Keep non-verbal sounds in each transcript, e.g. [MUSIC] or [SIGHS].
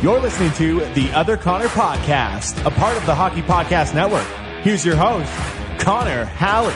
You're listening to the Other Connor Podcast, a part of the Hockey Podcast Network. Here's your host, Connor Halley.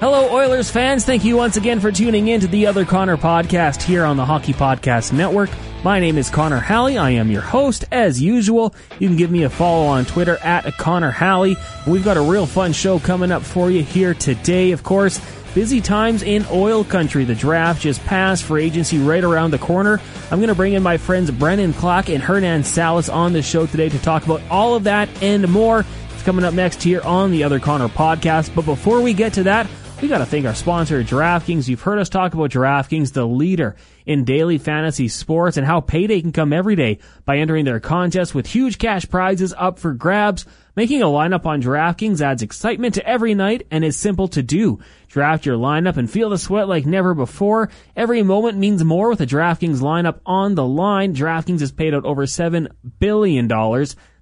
Hello, Oilers fans. Thank you once again for tuning in to the Other Connor podcast here on the Hockey Podcast Network. My name is Connor Halley. I am your host, as usual. You can give me a follow on Twitter at Connor Halley. We've got a real fun show coming up for you here today, of course. Busy times in oil country. The draft just passed for agency right around the corner. I'm going to bring in my friends Brennan Klak and Hernan Salas on the show today to talk about all of that and more. It's coming up next here on the Other Connor podcast. But before we get to that, we got to thank our sponsor, DraftKings. You've heard us talk about DraftKings, the leader in daily fantasy sports, and how payday can come every day by entering their contests with huge cash prizes up for grabs. Making a lineup on DraftKings adds excitement to every night and is simple to do. Draft your lineup and feel the sweat like never before. Every moment means more with a DraftKings lineup on the line. DraftKings has paid out over $7 billion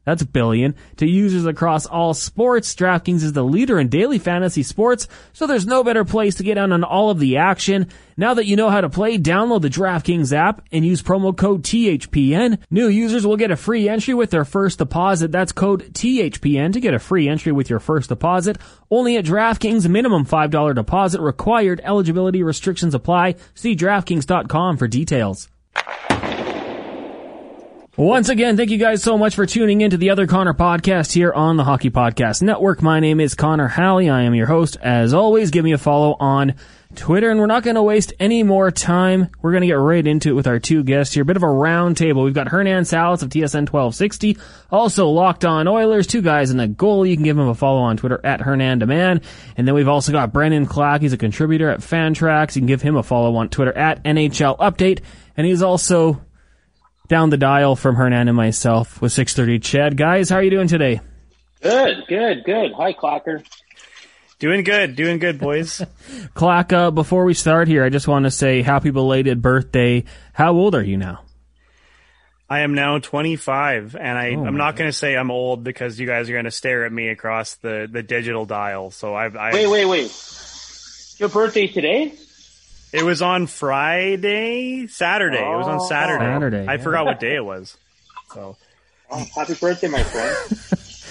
that's a billion. To users across all sports, DraftKings is the leader in daily fantasy sports, so there's no better place to get in on all of the action. Now that you know how to play, download the DraftKings app and use promo code THPN. New users will get a free entry with their first deposit. That's code THPN to get a free entry with your first deposit. Only at DraftKings, minimum $5 deposit required. Eligibility restrictions apply. See DraftKings.com for details. Once again, thank you guys so much for tuning in to the Other Connor podcast here on the Hockey Podcast Network. My name is Connor Halley. I am your host. As always, give me a follow on Twitter, and we're not going to waste any more time. We're going to get right into it with our two guests here. A Bit of a round table. We've got Hernan Salas of TSN 1260, also Locked On Oilers, two guys in a goal. You can give him a follow on Twitter at Hernan Demand. And then we've also got Brennan Klak. He's a contributor at Fantrax. You can give him a follow on Twitter at NHL Update. And he's also down the dial from Hernan and myself with 630 CHED. Guys, how are you doing today? Good, good, good. Hi, Clacker. Doing good, doing good, boys. [LAUGHS] Clack, uh, before we start here, I just want to say happy belated birthday. How old are you now? I am now 25, and I, oh, I'm not going to say I'm old because you guys are going to stare at me across the, the digital dial. So I've, I've wait, wait, wait. Your birthday today? It was on Friday, Saturday. Oh, it was on Saturday. Saturday. I yeah. forgot what day it was. So, oh, happy birthday, my friend.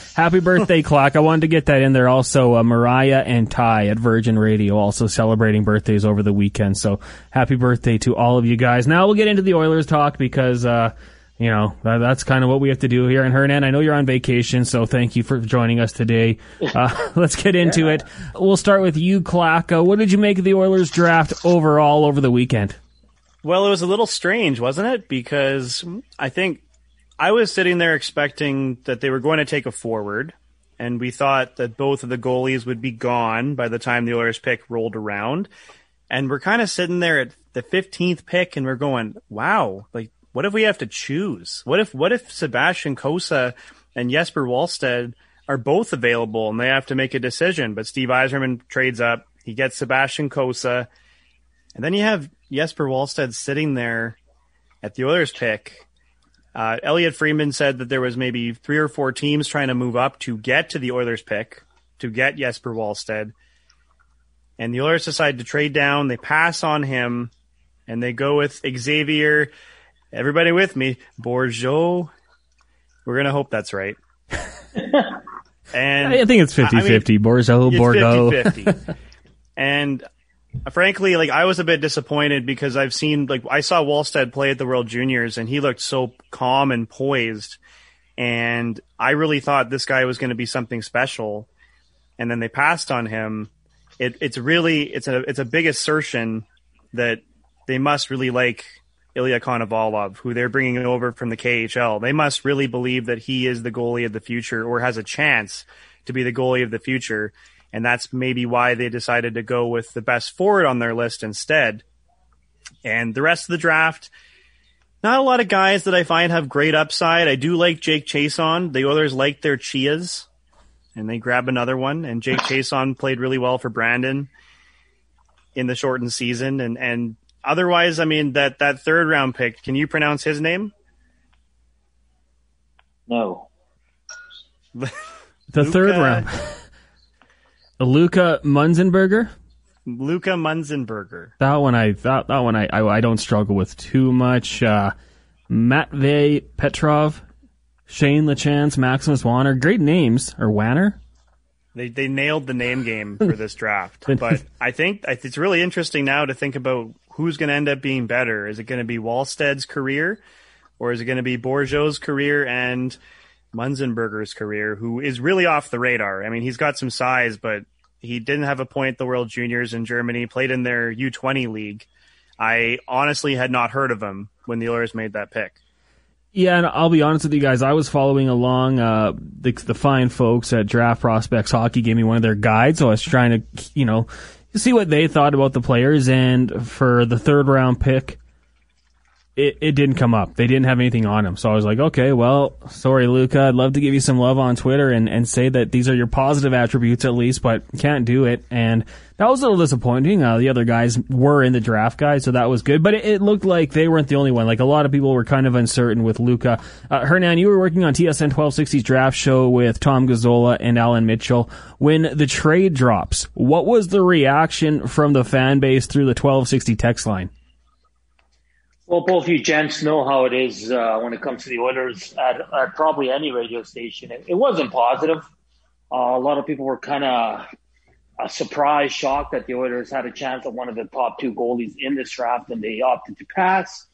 [LAUGHS] happy birthday, Clock. I wanted to get that in there. Also, uh, Mariah and Ty at Virgin Radio also celebrating birthdays over the weekend. So, happy birthday to all of you guys. Now we'll get into the Oilers talk because, uh, you know, that, that's kind of what we have to do here. And Hernan, I know you're on vacation, so thank you for joining us today. Uh, [LAUGHS] let's get into yeah. it. We'll start with you, Klak. What did you make of the Oilers draft overall over the weekend? Well, it was a little strange, wasn't it? Because I think I was sitting there expecting that they were going to take a forward, and we thought that both of the goalies would be gone by the time the Oilers pick rolled around. And we're kind of sitting there at the 15th pick, and we're going, wow, like what if we have to choose? What if what if Sebastian Cossa and Jesper Wallstedt are both available and they have to make a decision? But Steve Yzerman trades up, he gets Sebastian Cossa, and then you have Jesper Wallstedt sitting there at the Oilers pick. Uh, Elliotte Friedman said that there was maybe three or four teams trying to move up to get to the Oilers pick to get Jesper Wallstedt. And the Oilers decide to trade down. They pass on him and they go with Xavier Everybody with me, Bourgeault. We're gonna hope that's right. [LAUGHS] and I think it's 50-50. I mean, Bourgeault, Bordeaux. 50-50. and uh, frankly, like I was a bit disappointed because I've seen like I saw Wallstedt play at the World Juniors and he looked so calm and poised, and I really thought this guy was going to be something special, and then they passed on him. It, it's really it's a it's a big assertion that they must really like Ilya Konovalov, who they're bringing over from the KHL. They must really believe that he is the goalie of the future or has a chance to be the goalie of the future. And that's maybe why they decided to go with the best forward on their list instead. And the rest of the draft, not a lot of guys that I find have great upside. I do like Jake Chiasson. The Oilers like their Chias, and they grab another one. And Jake Chiasson played really well for Brandon in the shortened season, and and otherwise, I mean that that third round pick. Can you pronounce his name? No. [LAUGHS] the third round. [LAUGHS] Luca Munzenberger. Luca Munzenberger. That one I that that one I I, I don't struggle with too much. Uh, Matvey Petrov, Shane Lachance, Maximus Wanner, great names. Or Wanner? They they nailed the name game [LAUGHS] for this draft, but I think it's really interesting now to think about who's going to end up being better. Is it going to be Wallstedt's career, or is it going to be Bourgeault's career and Munzenberger's career, who is really off the radar? I mean, he's got some size, but he didn't have a point at the World Juniors in Germany. Played in their U20 league. I honestly had not heard of him when the Oilers made that pick. Yeah, and I'll be honest with you guys. I was following along. Uh, the, the fine folks at Draft Prospects Hockey gave me one of their guides, so I was trying to, you know, see what they thought about the players. And for the third round pick, it, it didn't come up. They didn't have anything on him. So I was like, okay, well, sorry, Luca. I'd love to give you some love on Twitter and, and say that these are your positive attributes at least, but can't do it. And that was a little disappointing. Uh, the other guys were in the draft guide, so that was good. But it, it, looked like they weren't the only one. Like a lot of people were kind of uncertain with Luca. Uh, Hernan, you were working on TSN 1260's draft show with Tom Gazzola and Alan Mitchell. When the trade drops, what was the reaction from the fan base through the 1260 text line? Well, both you gents know how it is uh, when it comes to the Oilers at, at probably any radio station. It, it wasn't positive. Uh, a lot of people were kind of uh, surprised, shocked that the Oilers had a chance at one of the top two goalies in this draft, and they opted to pass.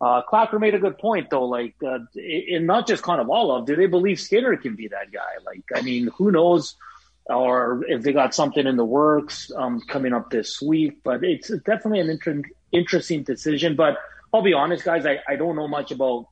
Uh, Clacker made a good point, though. Like, uh, and not just Konovalov, do they believe Skinner can be that guy? Like, I mean, who knows? Or if they got something in the works um, coming up this week. But it's definitely an inter- interesting decision. But I'll be honest, guys. I, I don't know much about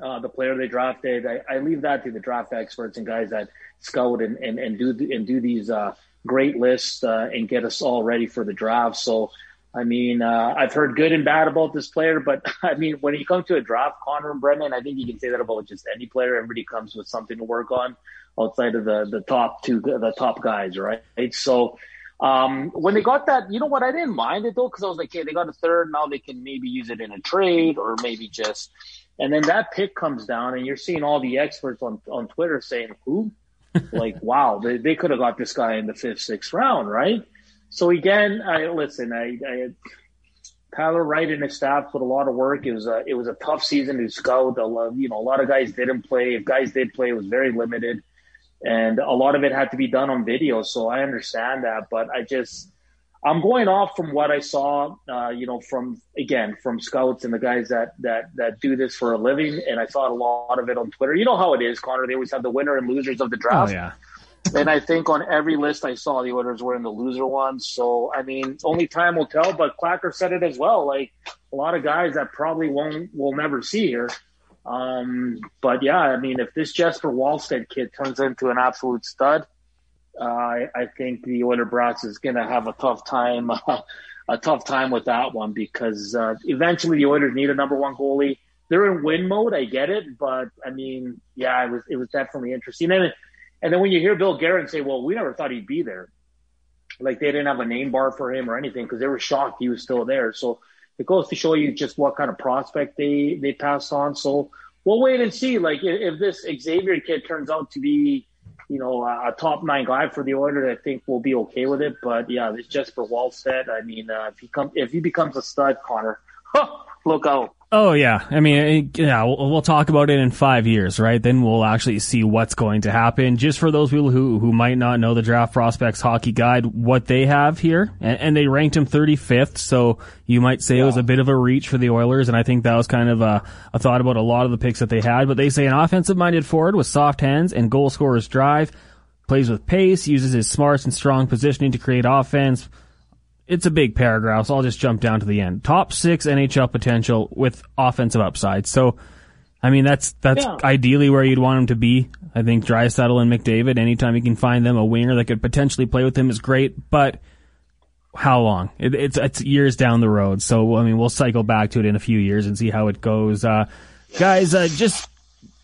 uh, the player they drafted. I, I, leave that to the draft experts and guys that scout and, and, and do and do these uh, great lists uh, and get us all ready for the draft. So, I mean, uh, I've heard good and bad about this player, but [LAUGHS] I mean, when you come to a draft, Connor and Brennan, I think you can say that about just any player. Everybody comes with something to work on outside of the the top two, the top guys, right? So. Um, when they got that, you know what? I didn't mind it though, because I was like, hey, they got a third. Now they can maybe use it in a trade or maybe just. And then that pick comes down, and you're seeing all the experts on on Twitter saying, "Who? [LAUGHS] like, wow, they, they could have got this guy in the fifth, sixth round, right?" So again, I listen. I, I Tyler Wright and his staff put a lot of work. It was a it was a tough season to scout. A lot, you know, a lot of guys didn't play. If guys did play, it was very limited and a lot of it had to be done on video. So I understand that, but I just I'm going off from what I saw, uh, you know, from again from scouts and the guys that that that do this for a living, and I saw a lot of it on Twitter. You know how it is, Connor. They always have the winner and losers of the draft. Oh, yeah. and I think on every list I saw, the orders were in the loser ones. So I mean, only time will tell. But Clacker said it as well. Like a lot of guys that probably won't will never see here um, but yeah, I mean, if this Jesper Wallstedt kid turns into an absolute stud, uh, I, I, think the Oiler Brats is going to have a tough time, uh, [LAUGHS] a tough time with that one because uh, eventually the Oilers need a number one goalie. They're in win mode, I get it, but I mean, yeah, it was it was definitely interesting. And and then when you hear Bill Guerin say, "Well, we never thought he'd be there," like they didn't have a name bar for him or anything because they were shocked he was still there. So it goes to show you just what kind of prospect they they passed on. So we'll wait and see. Like if, if this Xavier kid turns out to be, you know, a, top nine guy for the Oilers, I think we'll be okay with it. But yeah, it's just for Wallstedt. I mean, uh, if he come if he becomes a stud, Connor, [LAUGHS] look out. Oh yeah, I mean, eh, yeah, we'll, we'll, talk about it in five years, right? Then we'll actually see what's going to happen. Just for those people who who might not know the draft prospects hockey guide, what they have here, and, and they ranked him 35th, so you might say yeah. it was a bit of a reach for the Oilers, and I think that was kind of a, a thought about a lot of the picks that they had. But they say an offensive-minded forward with soft hands and goal scorer's drive, plays with pace, uses his smarts and strong positioning to create offense it's a big paragraph, so I'll just jump down to the end. Top six NHL potential with offensive upside. So, I mean, that's that's yeah. ideally where you'd want him to be. I think Draisaitl and McDavid, anytime you can find them a winger that could potentially play with him is great, but how long? It, it's it's years down the road. So, I mean, we'll cycle back to it in a few years and see how it goes. Uh, guys, uh, just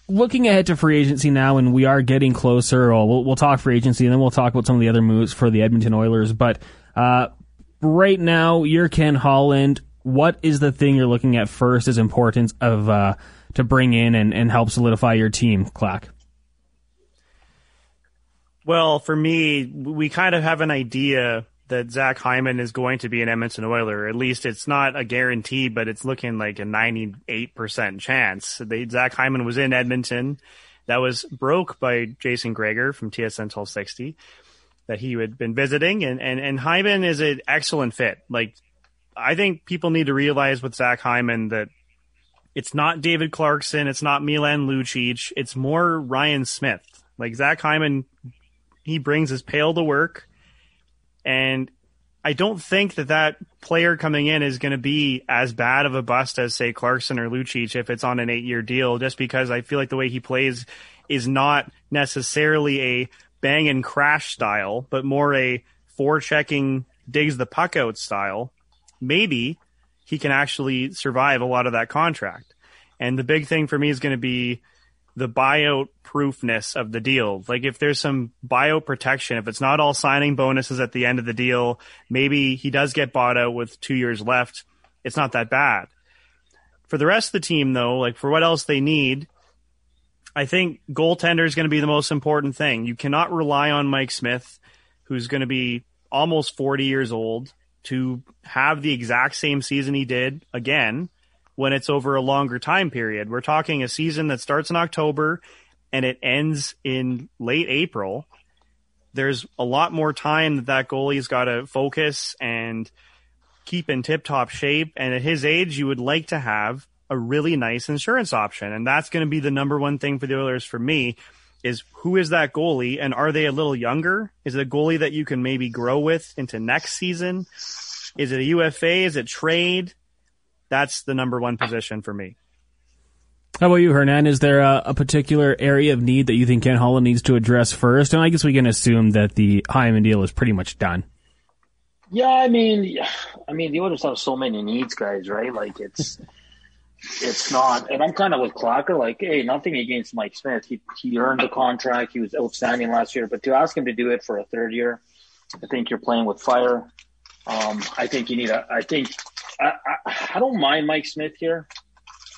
looking ahead to free agency now, and we are getting closer. We'll, we'll talk free agency, and then we'll talk about some of the other moves for the Edmonton Oilers. But uh, right now, you're Ken Holland. What is the thing you're looking at first as importance of uh, to bring in and, and help solidify your team, Clack? Well, for me, we kind of have an idea that Zach Hyman is going to be an Edmonton Oiler. At least it's not a guarantee, but it's looking like a 98% chance. They, Zach Hyman was in Edmonton. That was broke by Jason Gregor from TSN 1260 that he had been visiting. And, and, and Hyman is an excellent fit. Like, I think people need to realize with Zach Hyman that it's not David Clarkson. It's not Milan Lucic. It's more Ryan Smyth. Like Zach Hyman, he brings his pail to work and I don't think that that player coming in is going to be as bad of a bust as say Clarkson or Lucic if it's on an eight year deal, just because I feel like the way he plays is not necessarily a bang and crash style, but more a forechecking digs the puck out style. Maybe he can actually survive a lot of that contract. And the big thing for me is going to be the buyout proofness of the deal. Like if there's some buyout protection, if it's not all signing bonuses at the end of the deal, maybe he does get bought out with two years left. It's not that bad. For the rest of the team though, like for what else they need, I think goaltender is going to be the most important thing. You cannot rely on Mike Smith, who's going to be almost 40 years old, to have the exact same season he did again when it's over a longer time period. We're talking a season that starts in October and it ends in late April. There's a lot more time that that goalie's got to focus and keep in tip top shape. And at his age, you would like to have a really nice insurance option. And that's going to be the number one thing for the Oilers for me is who is that goalie and are they a little younger? Is it a goalie that you can maybe grow with into next season? Is it a UFA? Is it trade? that's the number one position for me. How about you, Hernan? Is there a, a, particular area of need that you think Ken Holland needs to address first? And I guess we can assume that the Hyman deal is pretty much done. Yeah, I mean, I mean, the Oilers have so many needs, guys, right? Like it's, it's not. And I'm kind of with Clacker, like, hey, nothing against Mike Smith. He he earned the contract. He was outstanding last year, but to ask him to do it for a third year, I think you're playing with fire. Um, I think you need a. I think I, I, I don't mind Mike Smith here,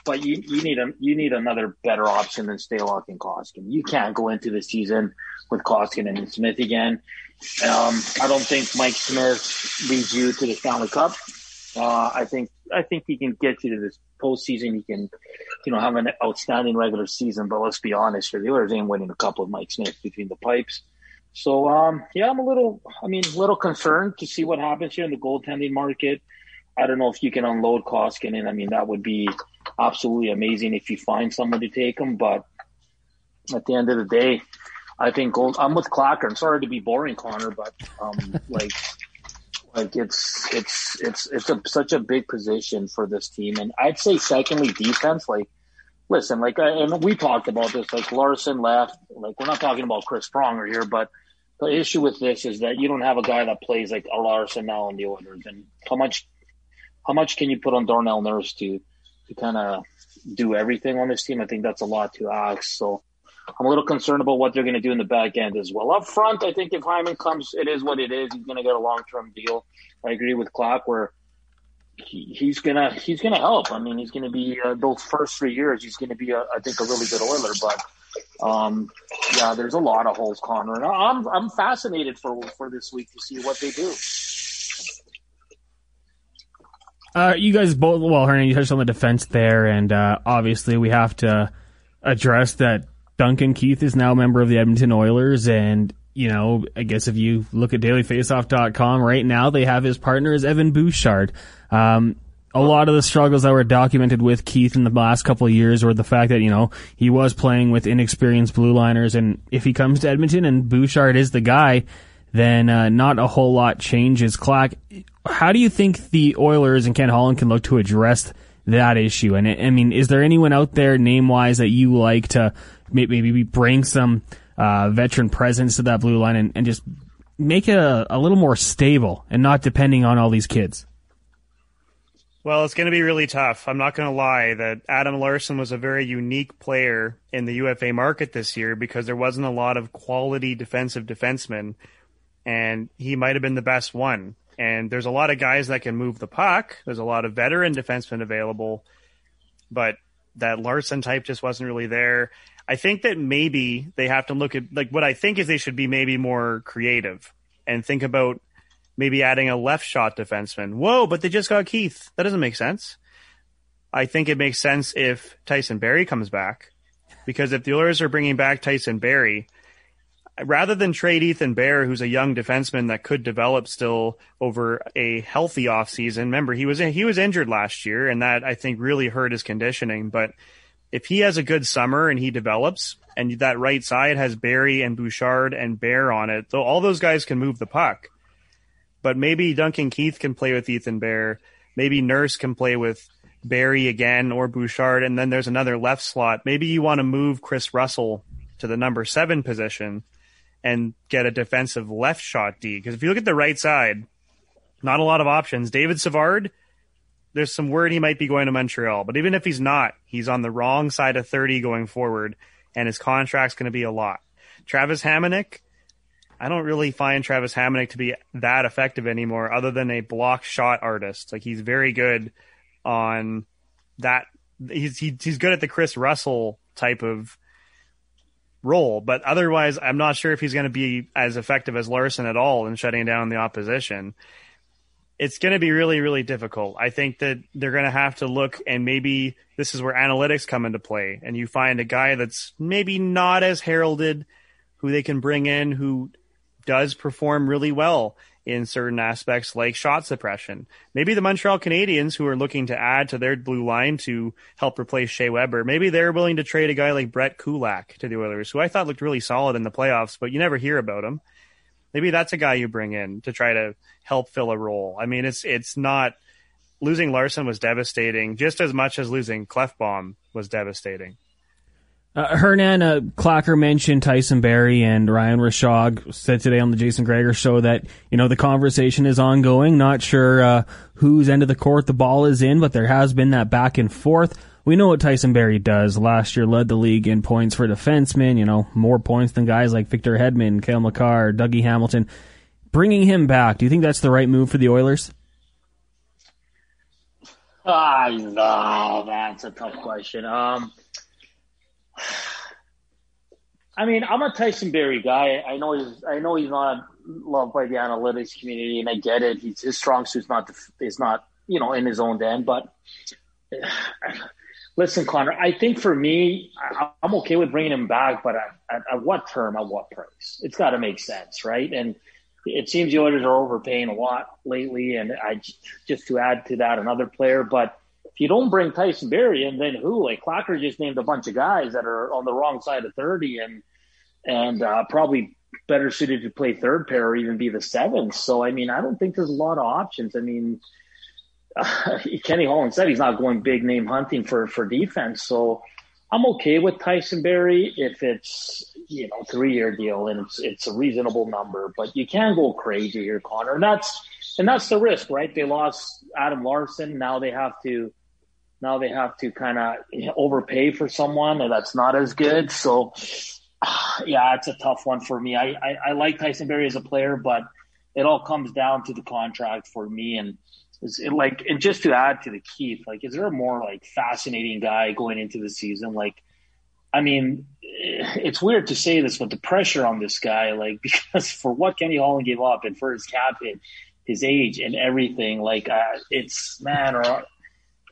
but you, you need a you need another better option than Stalock and Koskinen. You can't go into the season with Koskinen and Smith again. Um, I don't think Mike Smith leads you to the Stanley Cup. Uh, I think I think he can get you to this postseason. He can, you know, have an outstanding regular season. But let's be honest here, the Oilers ain't winning a couple of Mike Smith between the pipes. So um, yeah, I'm a little, I mean, a little concerned to see what happens here in the goaltending market. I don't know if you can unload Koskinen. I mean, that would be absolutely amazing if you find someone to take him. But at the end of the day, I think gold. I'm with Clacker. I'm sorry to be boring, Connor, but um, [LAUGHS] like, like it's it's it's it's a, such a big position for this team, and I'd say secondly defense. Like, listen, like, uh, and we talked about this. Like Larsson left. Like, we're not talking about Chris Pronger here, but the issue with this is that you don't have a guy that plays like a Larsson now in the Oilers, and how much how much can you put on Darnell Nurse to to kind of do everything on this team? I think that's a lot to ask. So I'm a little concerned about what they're going to do in the back end as well. Up front, I think if Hyman comes, it is what it is. He's going to get a long term deal. I agree with Klak where he, he's gonna he's gonna help. I mean, he's going to be uh, those first three years. He's going to be, a, I think, a really good Oiler. But um, yeah, there's a lot of holes, Connor, and I'm I'm fascinated for for this week to see what they do. Uh, you guys both, well, Hernan, you touched on the defense there, and uh, obviously we have to address that Duncan Keith is now a member of the Edmonton Oilers, and you know, I guess if you look at dailyfaceoff.com right now, they have his partner is Evan Bouchard. Um, a lot of the struggles that were documented with Keith in the last couple of years were the fact that, you know, he was playing with inexperienced blue liners and if he comes to Edmonton and Bouchard is the guy, then uh, not a whole lot changes. Clack, how do you think the Oilers and Ken Holland can look to address that issue? And I mean, is there anyone out there name wise that you like to maybe bring some uh, veteran presence to that blue line and, and just make it a, a little more stable and not depending on all these kids? Well, it's going to be really tough. I'm not going to lie that Adam Larsson was a very unique player in the UFA market this year because there wasn't a lot of quality defensive defensemen, and he might have been the best one. And there's a lot of guys that can move the puck. There's a lot of veteran defensemen available, but that Larsson type just wasn't really there. I think that maybe they have to look at like what I think is they should be maybe more creative and think about maybe adding a left shot defenseman. Whoa, but they just got Keith. That doesn't make sense. I think it makes sense if Tyson Barrie comes back because if the Oilers are bringing back Tyson Barrie, rather than trade Ethan Bear, who's a young defenseman that could develop still over a healthy offseason. Remember, he was he was injured last year, and that I think really hurt his conditioning. But if he has a good summer and he develops, and that right side has Barrie and Bouchard and Bear on it, though all those guys can move the puck. But maybe Duncan Keith can play with Ethan Bear. Maybe Nurse can play with Barrie again or Bouchard, and then there's another left slot. Maybe you want to move Kris Russell to the number seven position and get a defensive left shot D. Because if you look at the right side, not a lot of options. David Savard, there's some word he might be going to Montreal, but even if he's not, he's on the wrong side of 30 going forward, and his contract's going to be a lot. Travis Hamonic, I don't really find Travis Hamonic to be that effective anymore, other than a block shot artist. Like he's very good on that. He's he, he's good at the Kris Russell type of role, but otherwise, I'm not sure if he's going to be as effective as Larsson at all in shutting down the opposition. It's going to be really, really difficult. I think that they're going to have to look, and maybe this is where analytics come into play, and you find a guy that's maybe not as heralded, who they can bring in, who does perform really well in certain aspects like shot suppression. Maybe the Montreal Canadiens, who are looking to add to their blue line to help replace Shea Weber, maybe they're willing to trade a guy like Brett Kulak to the Oilers, who I thought looked really solid in the playoffs, but you never hear about him. Maybe that's a guy you bring in to try to help fill a role. I mean, it's it's not losing Larsson was devastating just as much as losing Klefbom was devastating. Uh, Hernan uh, Clacker mentioned Tyson Barrie and Ryan Rishaug said today on the Jason Gregor show that you know the conversation is ongoing. Not sure uh, whose end of the court the ball is in, but there has been that back and forth. We know what Tyson Barrie does. Last year led the league in points for defensemen. You know more points than guys like Victor Hedman, Cale Makar, Dougie Hamilton. Bringing him back, do you think that's the right move for the Oilers? Ah, no, that's a tough question. Um, I mean, I'm a Tyson Barrie guy. I know he's I know he's not loved by the analytics community, and I get it. He's his strong suit's not is not you know in his own den. But listen, Connor, I think for me, I'm okay with bringing him back, but at, at, at what term, at what price? It's got to make sense, right? And it seems the Oilers are overpaying a lot lately, and I just to add to that another player, but if you don't bring Tyson Barrie in, then who? Like Clacker just named a bunch of guys that are on the wrong side of thirty and and uh, probably better suited to play third pair or even be the seventh. So I mean, I don't think there's a lot of options. I mean, uh, [LAUGHS] Kenny Holland said he's not going big name hunting for for defense. So I'm okay with Tyson Barrie if it's you know three year deal and it's it's a reasonable number, but you can't go crazy here, Connor. And that's and that's the risk, right? They lost Adam Larsson. Now they have to now they have to kind of overpay for someone and that's not as good. So, [SIGHS] yeah, it's a tough one for me. I, I, I like Tyson Barrie as a player, but it all comes down to the contract for me. And is it like, and just to add to the Keith, like, is there a more like fascinating guy going into the season? Like, I mean, it's weird to say this, but the pressure on this guy, like, [LAUGHS] because for what Kenny Holland gave up and for his cap hit, his age and everything, like, uh, it's man, or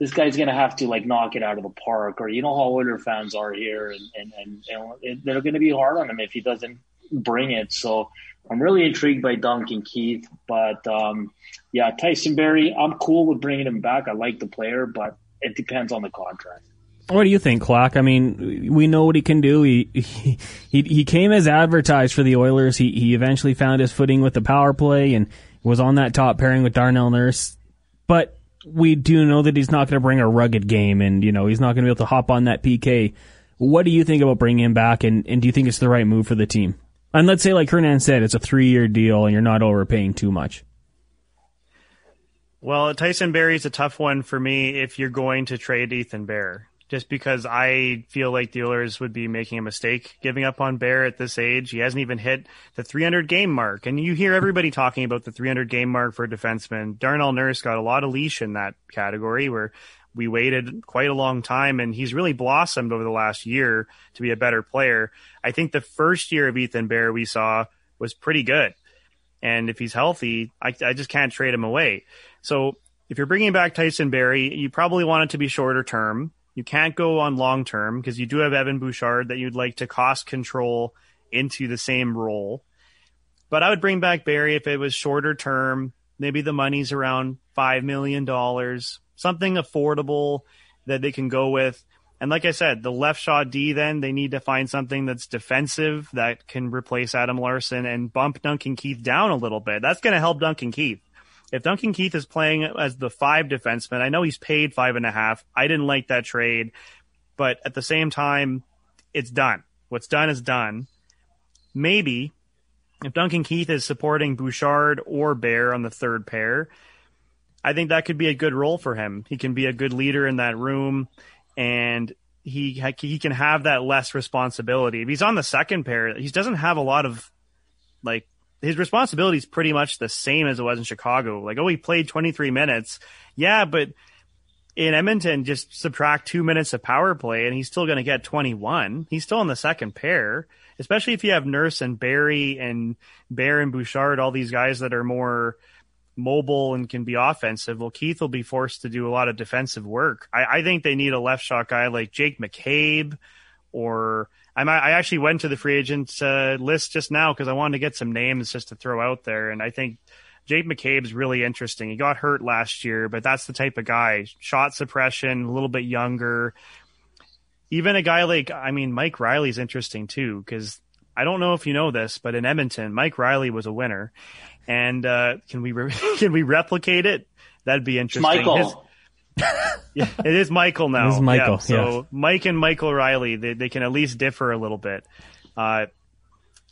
this guy's to have to like knock it out of the park, or you know how Oiler fans are here, and and and, and they're to be hard on him if he doesn't bring it. So I'm really intrigued by Duncan Keith, but um, yeah, Tyson Barrie, I'm cool with bringing him back. I like the player, but it depends on the contract. What do you think, Clock? I mean, we know what he can do. He, [LAUGHS] he he came as advertised for the Oilers. He he eventually found his footing with the power play and was on that top pairing with Darnell Nurse. But we do know that he's not going to bring a rugged game and, you know, he's not going to be able to hop on that PK. What do you think about bringing him back and, and do you think it's the right move for the team? And let's say, like Hernan said, it's a three year deal and you're not overpaying too much. Well, Tyson Barrie's a tough one for me if you're going to trade Ethan Bear just because I feel like the Oilers would be making a mistake giving up on Bear at this age. He hasn't even hit the 300 game mark. And you hear everybody talking about the 300 game mark for a defenseman. Darnell Nurse got a lot of leash in that category where we waited quite a long time and he's really blossomed over the last year to be a better player. I think the first year of Ethan Bear we saw was pretty good. And if he's healthy, I, I just can't trade him away. So if you're bringing back Tyson Barrie, you probably want it to be shorter term. You can't go on long term because you do have Evan Bouchard that you'd like to cost control into the same role. But I would bring back Barrie if it was shorter term. Maybe the money's around $5 million, something affordable that they can go with. And like I said, the left shot D, then they need to find something that's defensive that can replace Adam Larsson and bump Duncan Keith down a little bit. That's going to help Duncan Keith. If Duncan Keith is playing as the five defenseman, I know he's paid five and a half. I didn't like that trade, but at the same time, it's done. What's done is done. Maybe if Duncan Keith is supporting Bouchard or Bear on the third pair, I think that could be a good role for him. He can be a good leader in that room and he he can have that less responsibility. If he's on the second pair, he doesn't have a lot of like his responsibility is pretty much the same as it was in Chicago. Like, oh, he played 23 minutes. Yeah, but in Edmonton, just subtract two minutes of power play and he's still going to get 21. He's still on the second pair, especially if you have Nurse and Barrie and Bear and Bouchard, all these guys that are more mobile and can be offensive. Well, Keith will be forced to do a lot of defensive work. I, I think they need a left shot guy like Jake McCabe or I'm, I actually went to the free agents uh, list just now because I wanted to get some names just to throw out there. And I think Jake McCabe's really interesting. He got hurt last year, but that's the type of guy. Shot suppression, a little bit younger. Even a guy like, I mean, Mike Reilly's interesting too because I don't know if you know this, but in Edmonton, Mike Riley was a winner. And uh, can we re- [LAUGHS] can we replicate it? That'd be interesting. Michael. His- [LAUGHS] yeah, it is Michael now. It is Michael. Yeah, so Mike and Michael Riley, they, they can at least differ a little bit. Uh,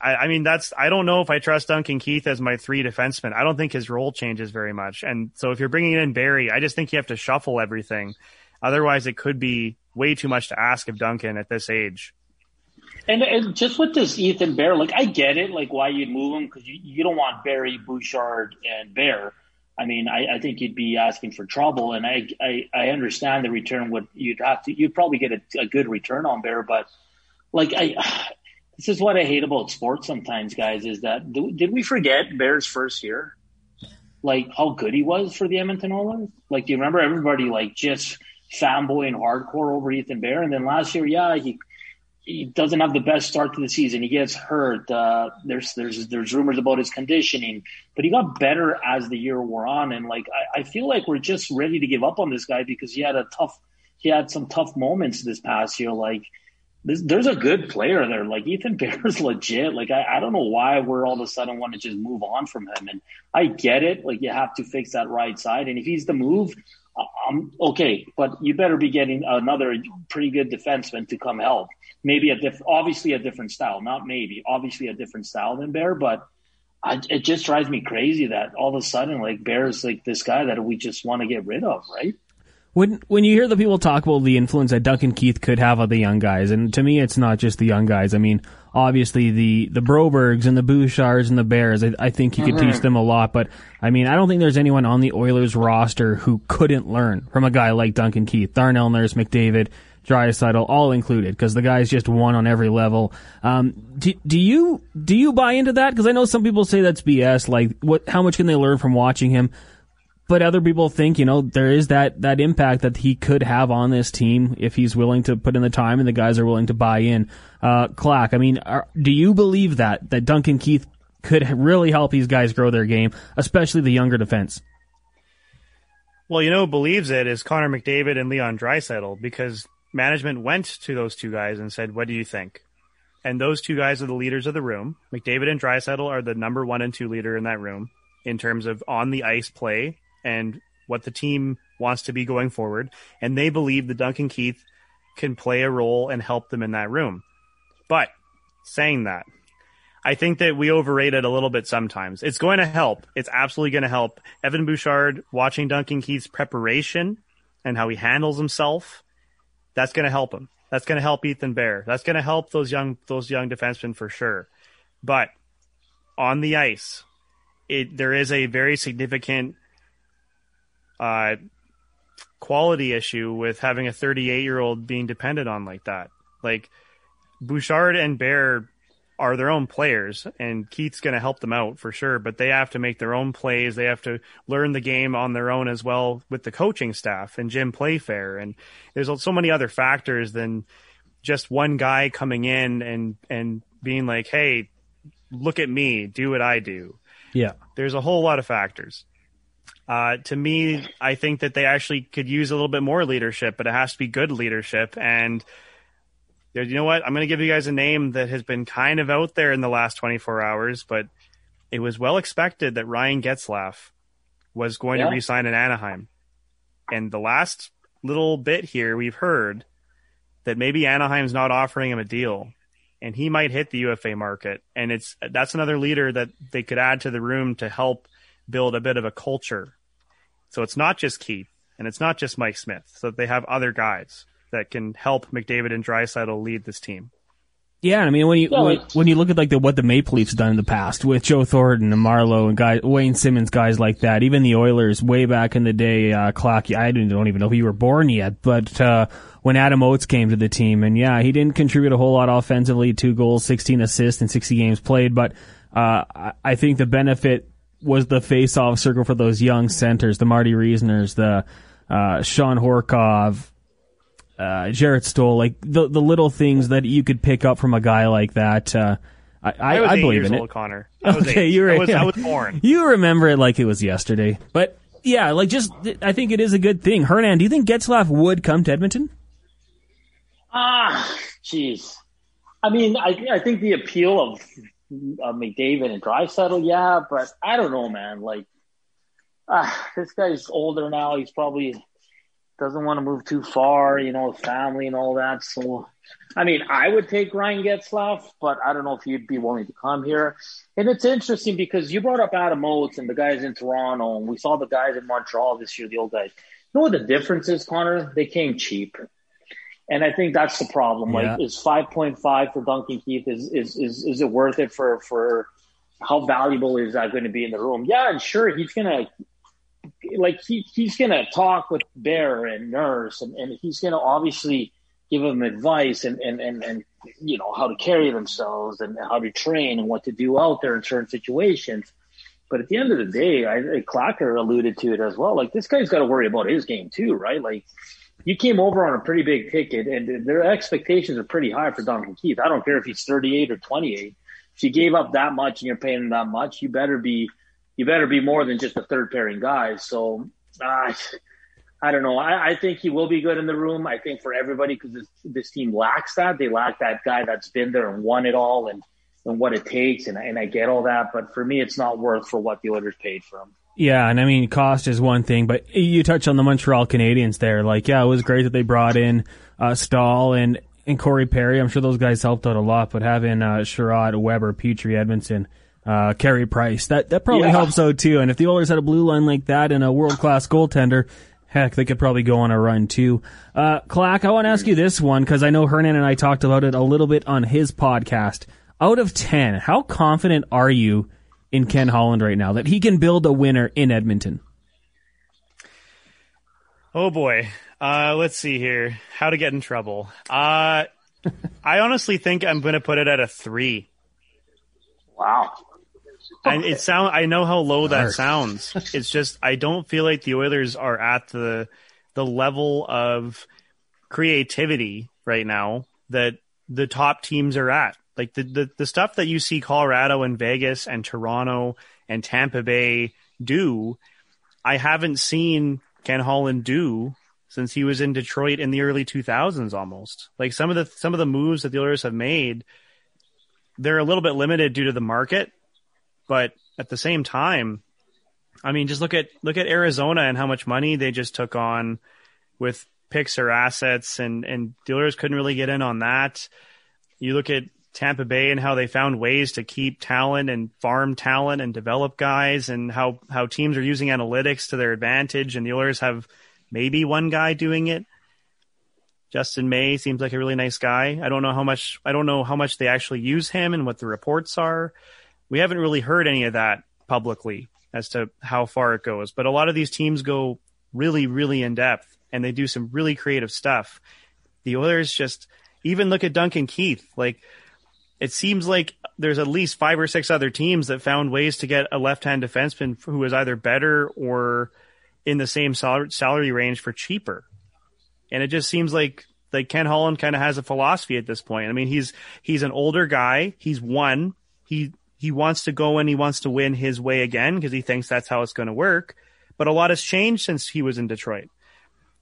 I, I, mean, that's I don't know if I trust Duncan Keith as my three defenseman. I don't think his role changes very much. And so if you're bringing in Barrie, I just think you have to shuffle everything. Otherwise, it could be way too much to ask of Duncan at this age. And, and just with this Ethan Bear, like I get it, like why you'd move him because you, you don't want Barrie Bouchard, and Bear. I mean, I, I think you'd be asking for trouble, and I, I, I understand the return would you'd have to you'd probably get a, a good return on Bear, but like I, [SIGHS] this is what I hate about sports sometimes, guys, is that did we forget Bear's first year? Like how good he was for the Edmonton Oilers. Like, do you remember everybody like just fanboy and hardcore over Ethan Bear, and then last year, yeah, he he doesn't have the best start to the season. He gets hurt. Uh, there's there's there's rumors about his conditioning, but he got better as the year wore on. And like I, I feel like we're just ready to give up on this guy because he had a tough he had some tough moments this past year. Like this, there's a good player there. Like Ethan Bear's [LAUGHS] legit. Like I, I don't know why we're all of a sudden want to just move on from him. And I get it. Like you have to fix that right side. And if he's the move, um, okay, but you better be getting another pretty good defenseman to come help. Maybe a diff, obviously a different style, not maybe, obviously a different style than Bear, but I, it just drives me crazy that all of a sudden, like Bear is like this guy that we just want to get rid of, right? When when you hear the people talk about the influence that Duncan Keith could have on the young guys, and to me, it's not just the young guys. I mean, obviously the the Brobergs and the Bouchards and the Bears. I, I think he could mm-hmm. teach them a lot. But I mean, I don't think there's anyone on the Oilers roster who couldn't learn from a guy like Duncan Keith, Darnell Nurse, McDavid, Draisaitl, all included, because the guy's just one on every level. Um, do, do you do you buy into that? Because I know some people say that's BS. Like, what? How much can they learn from watching him? But other people think, you know, there is that, that impact that he could have on this team if he's willing to put in the time and the guys are willing to buy in. Uh, Clack, I mean, are, do you believe that, that Duncan Keith could really help these guys grow their game, especially the younger defense? Well, you know who believes it is Connor McDavid and Leon Draisaitl because management went to those two guys and said, what do you think? And those two guys are the leaders of the room. McDavid and Draisaitl are the number one and two leader in that room in terms of on the ice play and what the team wants to be going forward. And they believe that Duncan Keith can play a role and help them in that room. But saying that, I think that we overrate it a little bit sometimes. It's going to help. It's absolutely going to help. Evan Bouchard watching Duncan Keith's preparation and how he handles himself, that's going to help him. That's going to help Ethan Bear. That's going to help those young those young defensemen for sure. But on the ice, it there is a very significant uh, quality issue with having a 38 year old being dependent on like that. Like Bouchard and Bear, are their own players, and Keith's going to help them out for sure. But they have to make their own plays. They have to learn the game on their own as well with the coaching staff and Jim Playfair. And there's so many other factors than just one guy coming in and and being like, "Hey, look at me, do what I do." Yeah, there's a whole lot of factors. Uh, to me, I think that they actually could use a little bit more leadership, but it has to be good leadership. And you know what? I'm going to give you guys a name that has been kind of out there in the last 24 hours, but it was well expected that Ryan Getzlaf was going yeah. to resign in Anaheim. And the last little bit here, we've heard that maybe Anaheim's not offering him a deal and he might hit the UFA market. And it's that's another leader that they could add to the room to help build a bit of a culture. So it's not just Keith and it's not just Mike Smith. So they have other guys that can help McDavid and Draisaitl lead this team. Yeah, I mean when you yeah, when, when, you look at like the what the Maple Leafs done in the past with Joe Thornton and Marleau and guys Wayne Simmonds guys like that, even the Oilers way back in the day, uh, Clock, I don't, don't even know if you were born yet, but uh, when Adam Oates came to the team, and yeah, he didn't contribute a whole lot offensively, two goals, sixteen assists, and sixty games played, but uh, I think the benefit was the face-off circle for those young centers, the Marty Reasoners, the uh, Shawn Horcoff, uh, Jarrett Stoll, like the the little things that you could pick up from a guy like that. Uh, I, I, I, I believe in old, it. Connor. okay, you're I was, I [LAUGHS] was born. You remember it like it was yesterday, but yeah, like just I think it is a good thing. Hernan, do you think Getzlaf would come to Edmonton? Ah, jeez. I mean, I I think the appeal of uh, McDavid and Draisaitl, yeah, but I don't know, man. Like, ah, this guy's older now. He's probably doesn't want to move too far, you know, with family and all that. So, I mean, I would take Ryan Getzlaf, but I don't know if he'd be willing to come here. And it's interesting because you brought up Adam Oates and the guys in Toronto, and we saw the guys in Montreal this year, the old guys. You know what the difference is, Connor? They came cheap. And I think that's the problem. Yeah. Like, is 5.5 for Duncan Keith, is, is, is, is it worth it for, for how valuable is that going to be in the room? Yeah, and sure, he's going to like he, he's going to talk with Bear and Nurse, and, and he's going to obviously give them advice and, and, and, and, you know, how to carry themselves and how to train and what to do out there in certain situations. But at the end of the day, I, Clacker alluded to it as well. Like this guy's got to worry about his game too, right? Like you came over on a pretty big ticket and their expectations are pretty high for Duncan Keith. I don't care if he's 38 or 28. If you gave up that much and you're paying him that much, you better be – you better be more than just a third pairing guy. So, uh, I don't know. I, I, think he will be good in the room. I think for everybody, because this, this, team lacks that. They lack that guy that's been there and won it all and, and what it takes. And, and I get all that. But for me, it's not worth for what the Oilers paid for him. Yeah, and I mean, cost is one thing, but you touch on the Montreal Canadiens there. Like, yeah, it was great that they brought in uh, Staal and, and Corey Perry. I'm sure those guys helped out a lot, but having uh, Chiarot, Weber, Petry, Edmundson, – uh, Carey Price. That that probably yeah. helps out too. And if the Oilers had a blue line like that and a world class goaltender, heck, they could probably go on a run too. Uh, Clack, I want to ask you this one because I know Hernan and I talked about it a little bit on his podcast. Out of ten, how confident are you in Ken Holland right now that he can build a winner in Edmonton? Oh boy. Uh, let's see here. How to get in trouble. Uh, I honestly think I'm going to put it at a three. Wow. And it sound I know how low that sounds. It's just I don't feel like the Oilers are at the the level of creativity right now that the top teams are at. Like the, the, the stuff that you see Colorado and Vegas and Toronto and Tampa Bay do, I haven't seen Ken Holland do since he was in Detroit in the early 2000s almost. Like some of the some of the moves that the Oilers have made, they're a little bit limited due to the market but at the same time, I mean, just look at look at Arizona and how much money they just took on with picks or assets, and and dealers couldn't really get in on that. You look at Tampa Bay and how they found ways to keep talent and farm talent and develop guys, and how how teams are using analytics to their advantage, and the Oilers have maybe one guy doing it. Justin May seems like a really nice guy. I don't know how much I don't know how much they actually use him and what the reports are we haven't really heard any of that publicly as to how far it goes. But a lot of these teams go really, really in depth and they do some really creative stuff. The Oilers just even look at Duncan Keith. Like it seems like there's at least five or six other teams that found ways to get a left-hand defenseman who is either better or in the same salary range for cheaper. And it just seems like like Ken Holland kind of has a philosophy at this point. I mean, he's he's an older guy. He's won. He he wants to go and he wants to win his way again because he thinks that's how it's going to work. But a lot has changed since he was in Detroit.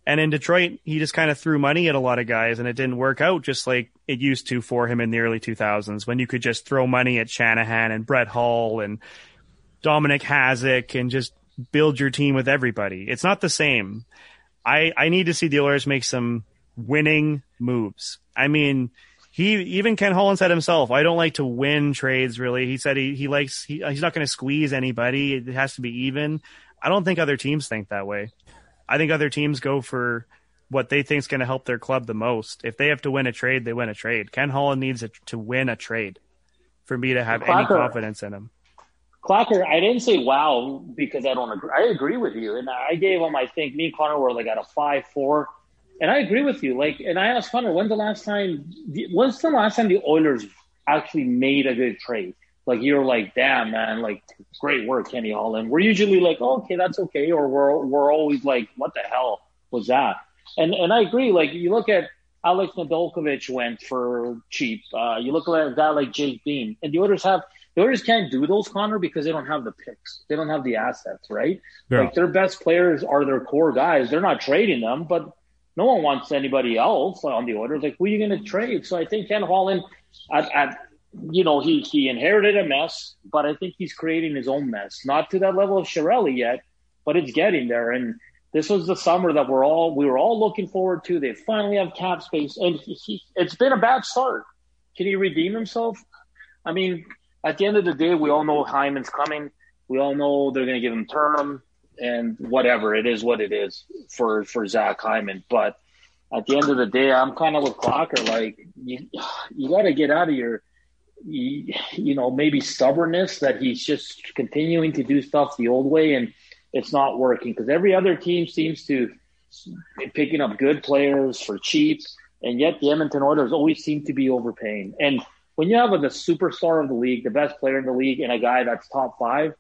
And in Detroit, he just kind of threw money at a lot of guys and it didn't work out just like it used to for him in the early 2000s when you could just throw money at Shanahan and Brett Hull and Dominik Hasek and just build your team with everybody. It's not the same. I, I need to see the Oilers make some winning moves. I mean, he even Ken Holland said himself, I don't like to win trades really. He said he, he likes, he, he's not going to squeeze anybody. It has to be even. I don't think other teams think that way. I think other teams go for what they think is going to help their club the most. If they have to win a trade, they win a trade. Ken Holland needs a, to win a trade for me to have Clacker, any confidence in him. Clacker, I didn't say wow because I don't agree. I agree with you, and I gave him. I think me and Connor were like at a five four, and I agree with you. Like, and I asked Connor, when's the last time? When's the last time the Oilers actually made a good trade? Like you're like, damn man, like great work, Kenny Holland. We're usually like, oh, okay, that's okay, or we're we're always like, what the hell was that? And and I agree. Like you look at Alex Nedeljkovic went for cheap. Uh, you look at a guy like Jake Bean, and the Oilers have the Oilers can't do those, Connor, because they don't have the picks. They don't have the assets, right? Yeah. Like their best players are their core guys. They're not trading them, but no one wants anybody else on the Oilers. Like, who are you going to trade? So I think Ken Holland, at, at you know, he he inherited a mess, but I think he's creating his own mess. Not to that level of Chiarelli yet, but it's getting there. And this was the summer that we're all we were all looking forward to. They finally have cap space, and he, he, it's been a bad start. Can he redeem himself? I mean, at the end of the day, we all know Hyman's coming. We all know they're going to give him Turnham and whatever. It is what it is for, for Zach Hyman. But at the end of the day, I'm kind of with Clocker. Like, you, you got to get out of your, you, know, maybe stubbornness that he's just continuing to do stuff the old way and it's not working because every other team seems to be picking up good players for cheap. And yet the Edmonton Oilers always seem to be overpaying. And when you have a, the superstar of the league, the best player in the league, and a guy that's top five,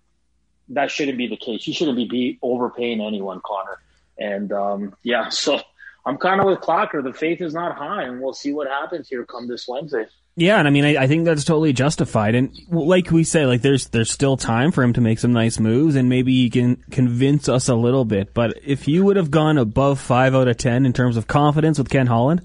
that shouldn't be the case. You shouldn't be, be overpaying anyone, Connor. And um, yeah, [LAUGHS] so I'm kind of with Clocker. The faith is not high, and we'll see what happens here come this Wednesday. Yeah, and I mean, I, I, think that's totally justified. And like we say, like there's there's still time for him to make some nice moves, and maybe he can convince us a little bit. But if you would have gone above five out of ten in terms of confidence with Ken Holland,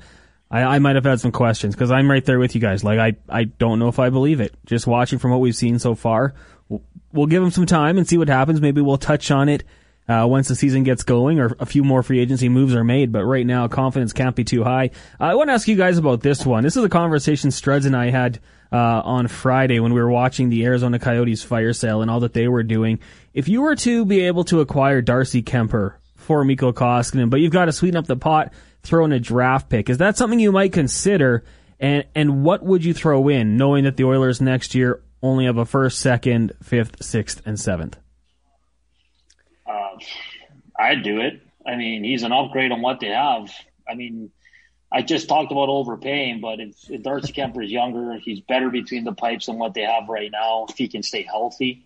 I, I might have had some questions because I'm right there with you guys. Like I, I don't know if I believe it. Just watching from what we've seen so far, we'll, we'll give him some time and see what happens. Maybe we'll touch on it uh, once the season gets going or a few more free agency moves are made. But right now, confidence can't be too high. I want to ask you guys about this one. This is a conversation Struds and I had uh, on Friday when we were watching the Arizona Coyotes fire sale and all that they were doing. If you were to be able to acquire Darcy Kuemper for Mikko Koskinen, but you've got to sweeten up the pot throw in a draft pick. Is that something you might consider? And and what would you throw in, knowing that the Oilers next year only have a first, second, fifth, sixth, and seventh? Uh, I'd do it. I mean, he's an upgrade on what they have. I mean, I just talked about overpaying, but if, if Darcy [LAUGHS] Kuemper is younger, he's better between the pipes than what they have right now. If he can stay healthy,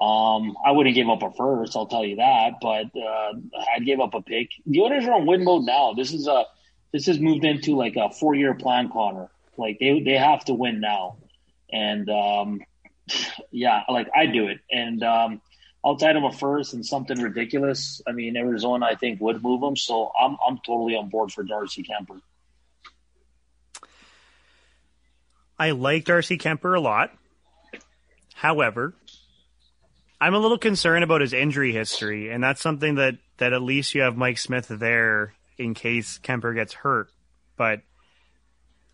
um, I wouldn't give up a first, I'll tell you that, but uh, I'd give up a pick. The owners are on win mode now. This is a this has moved into like a four year plan, Connor. Like they they have to win now, and um, [SIGHS] yeah, like I do it. And um, outside of a first and something ridiculous, I mean Arizona, I think would move them. So I'm I'm totally on board for Darcy Kuemper. I like Darcy Kuemper a lot. However, I'm a little concerned about his injury history, and that's something that that at least you have Mike Smith there in case Kuemper gets hurt. But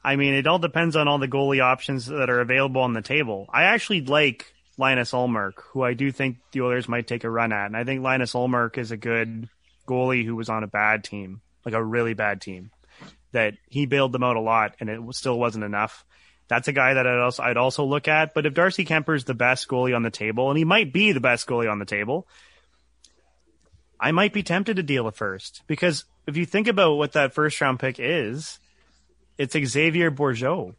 I mean, it all depends on all the goalie options that are available on the table. I actually like Linus Ullmark, who I do think the Oilers might take a run at, and I think Linus Ullmark is a good goalie who was on a bad team, like a really bad team. That he bailed them out a lot, and it still wasn't enough that's a guy that I'd also, I'd also look at. But if Darcy Kuemper is the best goalie on the table, and he might be the best goalie on the table, I might be tempted to deal a first because if you think about what that first round pick is, it's Xavier Bourgault.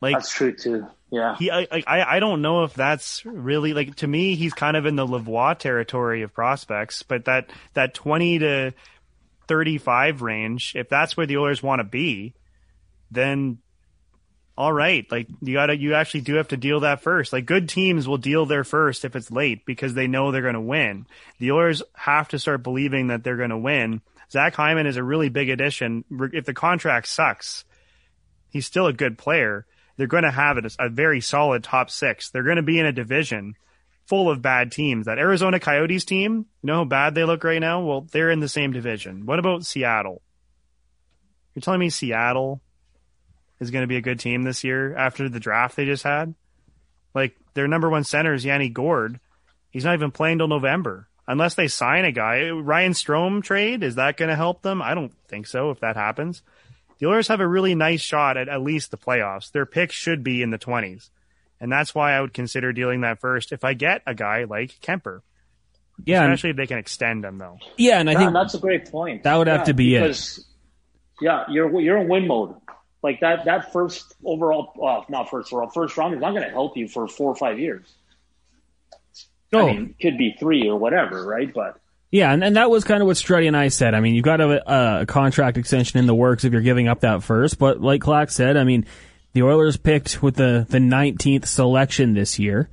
Like That's true too. Yeah. he, I, I, I don't know if that's really like to me. He's kind of in the Lavoie territory of prospects, but that that twenty to thirty-five range, if that's where the Oilers want to be, then all right. Like you gotta, you actually do have to deal that first. Like good teams will deal their first if it's late because they know they're going to win. The Oilers have to start believing that they're going to win. Zach Hyman is a really big addition. If the contract sucks, he's still a good player. They're going to have it a very solid top six. They're going to be in a division full of bad teams. That Arizona Coyotes team, you know how bad they look right now? Well, they're in the same division. What about Seattle? You're telling me Seattle is going to be a good team this year after the draft they just had? Like their number one center is Yanni Gourde. He's not even playing till November unless they sign a guy. Ryan Strome trade is that going to help them? I don't think so. If that happens, the Oilers have a really nice shot at at least the playoffs. Their pick should be in the twenties, and that's why I would consider dealing that first if I get a guy like Kuemper. Yeah, and, Especially if they can extend them though. yeah, and I Yeah, think that's a great point. that would have to be it. Yeah, you're you're in win mode. Like that that first overall, uh, not first overall, first round is not going to help you for four or five years. oh, I mean, could be three or whatever, right? But Yeah, and, and that was kind of what Strutty and I said. I mean, you've got a, a contract extension in the works if you're giving up that first. But like Clark said, I mean, the Oilers picked with the, the 19th selection this year.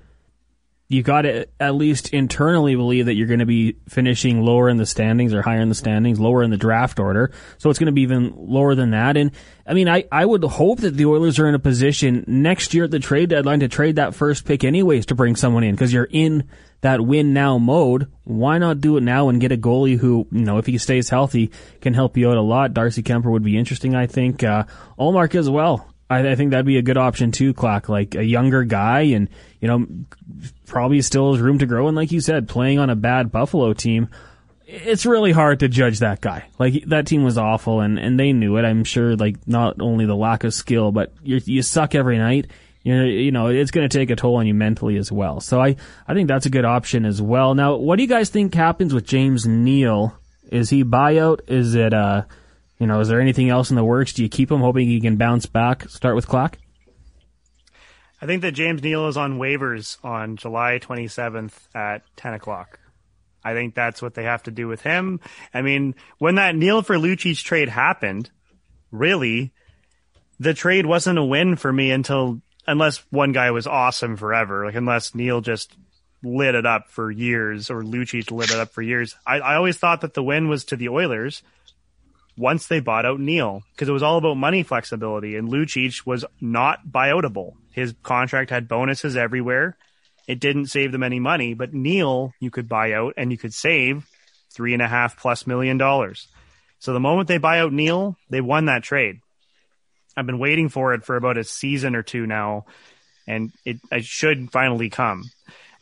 You got to at least internally believe that you're going to be finishing lower in the standings or higher in the standings, lower in the draft order. So it's going to be even lower than that. And I mean, I, I would hope that the Oilers are in a position next year at the trade deadline to trade that first pick anyways to bring someone in because you're in that win now mode. Why not do it now and get a goalie who, you know, if he stays healthy, can help you out a lot? Darcy Kuemper would be interesting, I think. Uh, as well. I, I think that'd be a good option too, Clock. Like a younger guy and, you know, probably still has room to grow. And like you said, playing on a bad Buffalo team, it's really hard to judge that guy. Like that team was awful and, and they knew it. I'm sure like not only the lack of skill, but you you suck every night. You know, you know, it's going to take a toll on you mentally as well. So I, I think that's a good option as well. Now, what do you guys think happens with James Neal? Is he buyout? Is it, uh, you know, is there anything else in the works? Do you keep him hoping he can bounce back? Start with Klak? I think that James Neal is on waivers on July 27th at 10 o'clock. I think that's what they have to do with him. I mean, when that Neal for Lucic trade happened, really, the trade wasn't a win for me until, unless one guy was awesome forever, like unless Neal just lit it up for years or Lucic lit it up for years. I, I always thought that the win was to the Oilers once they bought out Neal because it was all about money flexibility and Lucic was not buyoutable. His contract had bonuses everywhere. It didn't save them any money, but Neal you could buy out and you could save three and a half plus million dollars. So the moment they buy out Neal, they won that trade. I've been waiting for it for about a season or two now, and it, it should finally come.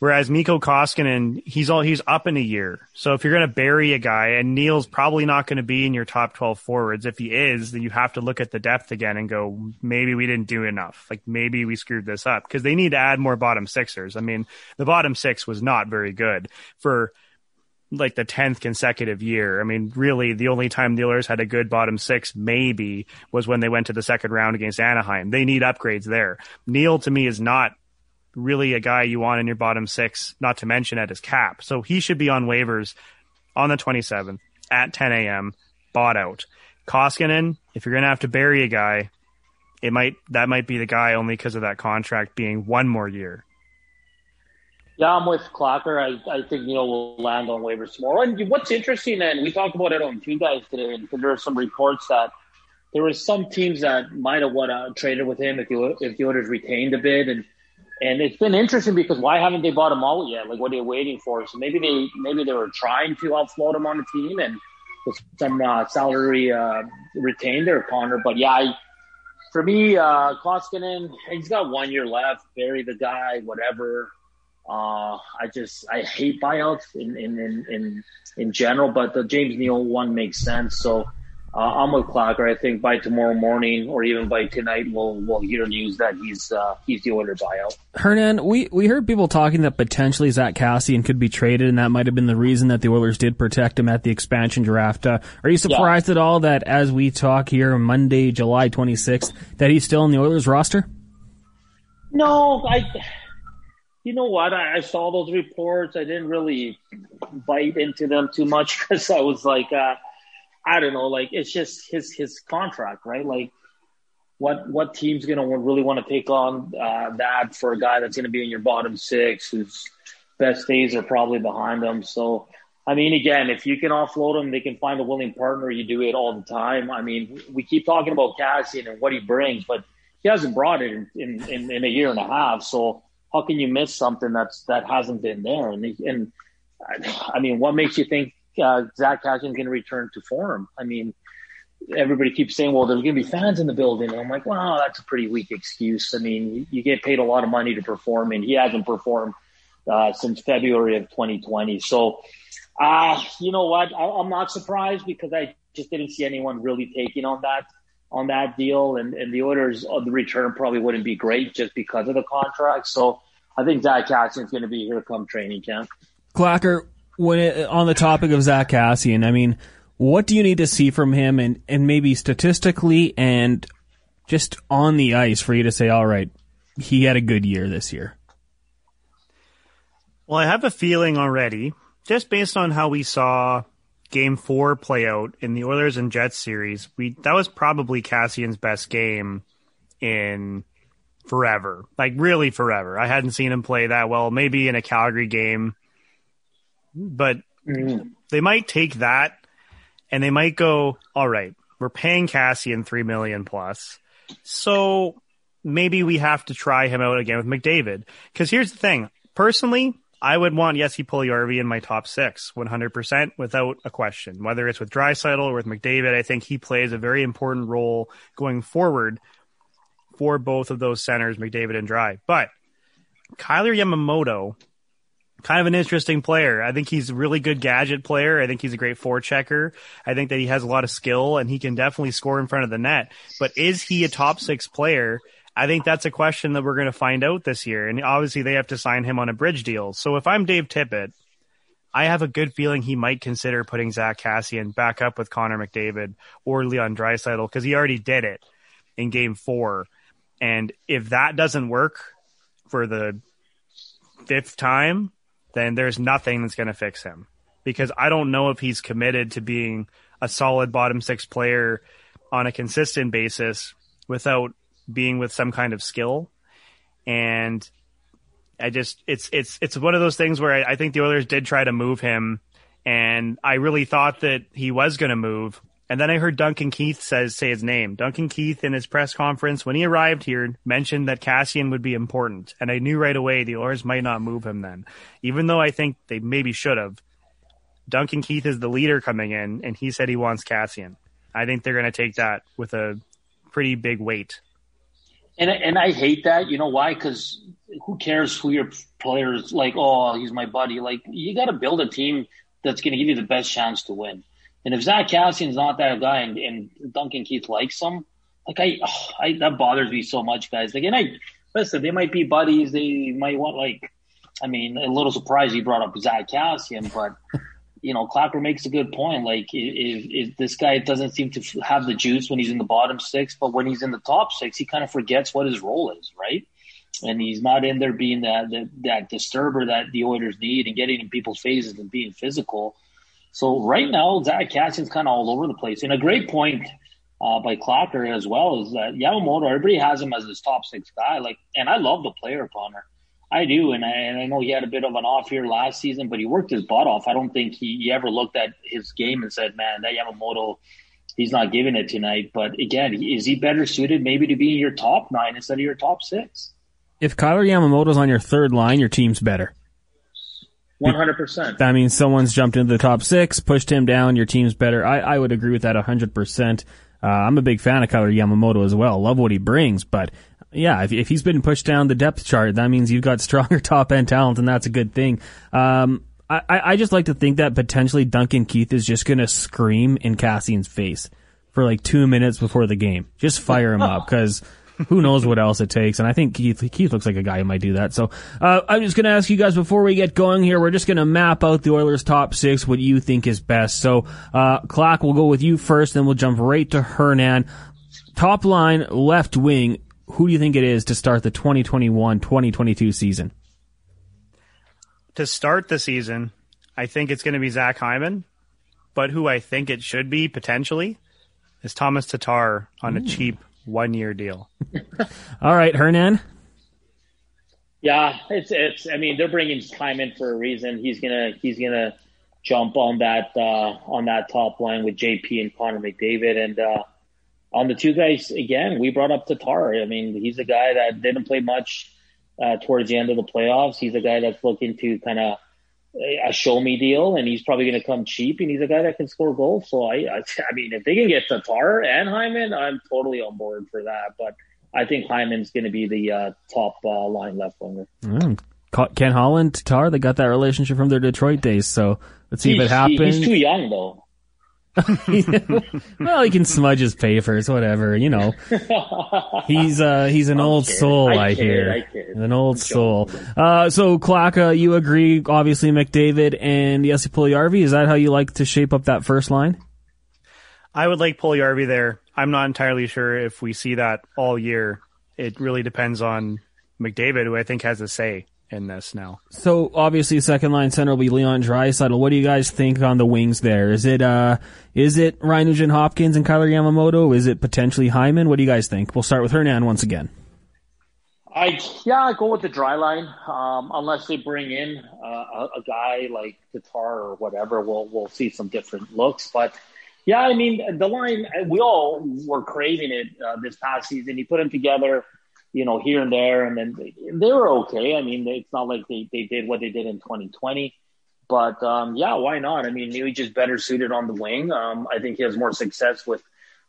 Whereas Miko Koskinen, he's all he's up in a year. So if you're going to bury a guy, and Neal's probably not going to be in your top 12 forwards. If he is, then you have to look at the depth again and go, maybe we didn't do enough. Like maybe we screwed this up because they need to add more bottom sixers. I mean, the bottom six was not very good for like the 10th consecutive year. I mean, really the only time the Oilers had a good bottom six maybe was when they went to the second round against Anaheim. They need upgrades there. Neal to me is not really a guy you want in your bottom six, not to mention at his cap. So he should be on waivers on the 27th at 10 a.m. bought out. Koskinen, if you're going to have to bury a guy, it might, that might be the guy only because of that contract being one more year. yeah, I'm with Clocker. I, I think Neal will land on waivers tomorrow. And what's interesting, and we talked about it on two guys today, and there are some reports that there were some teams that might have what uh, traded with him if the if the Oilers retained a bid, and and it's been interesting because why haven't they bought him out yet? Like, what are they waiting for? So maybe they maybe they were trying to offload him on the team and with some uh, salary uh, retained there, Connor. But yeah, I, for me, uh, Koskinen, he's got one year left. Bury the guy, whatever. Uh, I just I hate buyouts in in in in, in general, but the James Neal one makes sense. So. Uh, I'm with Clocker. I think by tomorrow morning or even by tonight, we'll we'll hear news that he's uh, he's the Oilers buyout. Hernan, we, we heard people talking that potentially Zack Kassian could be traded, and that might have been the reason that the Oilers did protect him at the expansion draft. Uh, are you surprised at all that as we talk here Monday, July 26th, that he's still in the Oilers roster? No, I. You know what? I, I saw those reports. I didn't really bite into them too much [LAUGHS] because I was like, uh, I don't know. Like it's just his his contract, right? Like what what team's to really want to take on uh, that for a guy that's to be in your bottom six, whose best days are probably behind him. So, I mean, again, if you can offload him, they can find a willing partner. You do it all the time. I mean, we keep talking about Kassian and what he brings, but he hasn't brought it in, in, in, in a year and a half. So how can you miss something that's that hasn't been there? And and I mean, what makes you think uh, Zack Kassian's going to return to form? I mean, everybody keeps saying, well, there's going to be fans in the building. And I'm like, wow, that's a pretty weak excuse. I mean, you get paid a lot of money to perform, and he hasn't performed uh, since February of 2020. So, uh, you know what? I, am not surprised because I just didn't see anyone really taking on that on that deal, and, and the orders of the return probably wouldn't be great just because of the contract. So, I think Zack Kassian's going to be here come training camp. Clacker, when it, on the topic of Zack Kassian, I mean what do you need to see from him and, and maybe statistically and just on the ice for you to say, all right, he had a good year this year? Well, I have a feeling already, just based on how we saw game four play out in the Oilers and Jets series, we that was probably Kassian's best game in forever. Like really forever. I hadn't seen him play that well, maybe in a Calgary game. But mm. they might take that and they might go, all right, we're paying Kassian three million plus, so maybe we have to try him out again with McDavid. Because here's the thing, personally, I would want Jesse Puljujarvi in my top six, 100% without a question. Whether it's with Draisaitl or with McDavid, I think he plays a very important role going forward for both of those centers, McDavid and Dry. But Kailer Yamamoto kind of an interesting player. I think he's a really good gadget player. I think he's a great forechecker. I think that he has a lot of skill and he can definitely score in front of the net. But is he a top six player? I think that's a question that we're going to find out this year. And obviously they have to sign him on a bridge deal. So if I'm Dave Tippett, I have a good feeling he might consider putting Zack Kassian back up with Connor McDavid or Leon Draisaitl because he already did it in game four. And if that doesn't work for the fifth time, then there's nothing that's going to fix him because I don't know if he's committed to being a solid bottom six player on a consistent basis without being with some kind of skill. And I just, it's, it's, it's one of those things where I, I think the Oilers did try to move him and I really thought that he was going to move, and then I heard Duncan Keith says say his name. Duncan Keith in his press conference when he arrived here mentioned that Kassian would be important, and I knew right away the Oilers might not move him then, even though I think they maybe should have. Duncan Keith is the leader coming in, and he said he wants Kassian. I think they're going to take that with a pretty big weight. And and I hate that. You know why? Because who cares who your players like? Oh, he's my buddy. Like you got to build a team that's going to give you the best chance to win. And if Zack Kassian's not that guy and, and Duncan Keith likes him, like I, oh, I, that bothers me so much, guys. Like, and I listen, they might be buddies. They might want like, I mean, a little surprised you brought up Zack Kassian, but [LAUGHS] you know, Clapper makes a good point. Like, if, if this guy doesn't seem to have the juice when he's in the bottom six, but when he's in the top six, he kind of forgets what his role is, right? And he's not in there being that that, that disturber that the Oilers need and getting in people's faces and being physical. So right now, Zack Kassian's kind of all over the place. And a great point uh, by Clacker as well is that Yamamoto, everybody has him as his top six guy. Like, and I love the player, Connor. I do, and I, and I know he had a bit of an off year last season, but he worked his butt off. I don't think he, he ever looked at his game and said, "Man, that Yamamoto, he's not giving it tonight." But again, is he better suited maybe to be in your top nine instead of your top six? If Kailer Yamamoto's on your third line, your team's better. One hundred percent. That means someone's jumped into the top six, pushed him down. Your team's better. I, I would agree with that hundred percent. Uh, I'm a big fan of Kailer Yamamoto as well. Love what he brings, but yeah, if, if he's been pushed down the depth chart, that means you've got [LAUGHS] stronger top end talent, and that's a good thing. Um, I, I just like to think that potentially Duncan Keith is just going to scream in Kassian's face for like two minutes before the game. Just fire him up [LAUGHS] because who knows what else it takes. And I think Keith, Keith looks like a guy who might do that. So, uh, I'm just going to ask you guys before we get going here, we're just going to map out the Oilers top six, what you think is best. So, uh, Clock, we'll go with you first, then we'll jump right to Hernan. Top line, left wing. who do you think it is to start the 2021-2022 season? To start the season, I think it's going to be Zach Hyman, but who I think it should be potentially is Tomas Tatar on a cheap one year deal. All right, Hernan. Yeah, it's it's. I mean, they're bringing Hyman for a reason. He's gonna he's gonna jump on that uh, on that top line with JP and Connor McDavid, and uh, on the two guys again. We brought up Tatar. I mean, he's a guy that didn't play much uh, towards the end of the playoffs. He's a guy that's looking to kind of a show me deal, and he's probably going to come cheap. And he's a guy that can score goals. So I, I, I mean, if they can get Tatar and Hyman, I'm totally on board for that. But I think Hyman's going to be the uh, top uh, line left winger. Mm. Ken Holland, Tatar, they got that relationship from their Detroit days. So let's see he's, if it happens. He's too young though. [LAUGHS] well, he can smudge his papers, whatever. You know, he's uh he's an I'm old kidding. soul. I, I hear an old soul. Uh, so Klaka, you agree? Obviously, McDavid and Jesse Puljujarvi. Is that how you like to shape up that first line? I would like Puljujarvi there. I'm not entirely sure if we see that all year. It really depends on McDavid, who I think has a say in this now. So obviously, second line center will be Leon Draisaitl. What do you guys think on the wings there? Is it uh, is it Ryan Nugent Hopkins and Kailer Yamamoto? Is it potentially Hyman? What do you guys think? We'll start with Hernan once again. I yeah, I go with the dry line. Um, unless they bring in uh, a, a, guy like Tatar or whatever, we'll we'll see some different looks. But yeah, I mean the line. We all were craving it uh, this past season. He put them together you know, here and there, and then they, they were okay. I mean, it's not like they, they did what they did in 2020, but um, yeah, why not? I mean, maybe just better suited on the wing. Um, I think he has more success with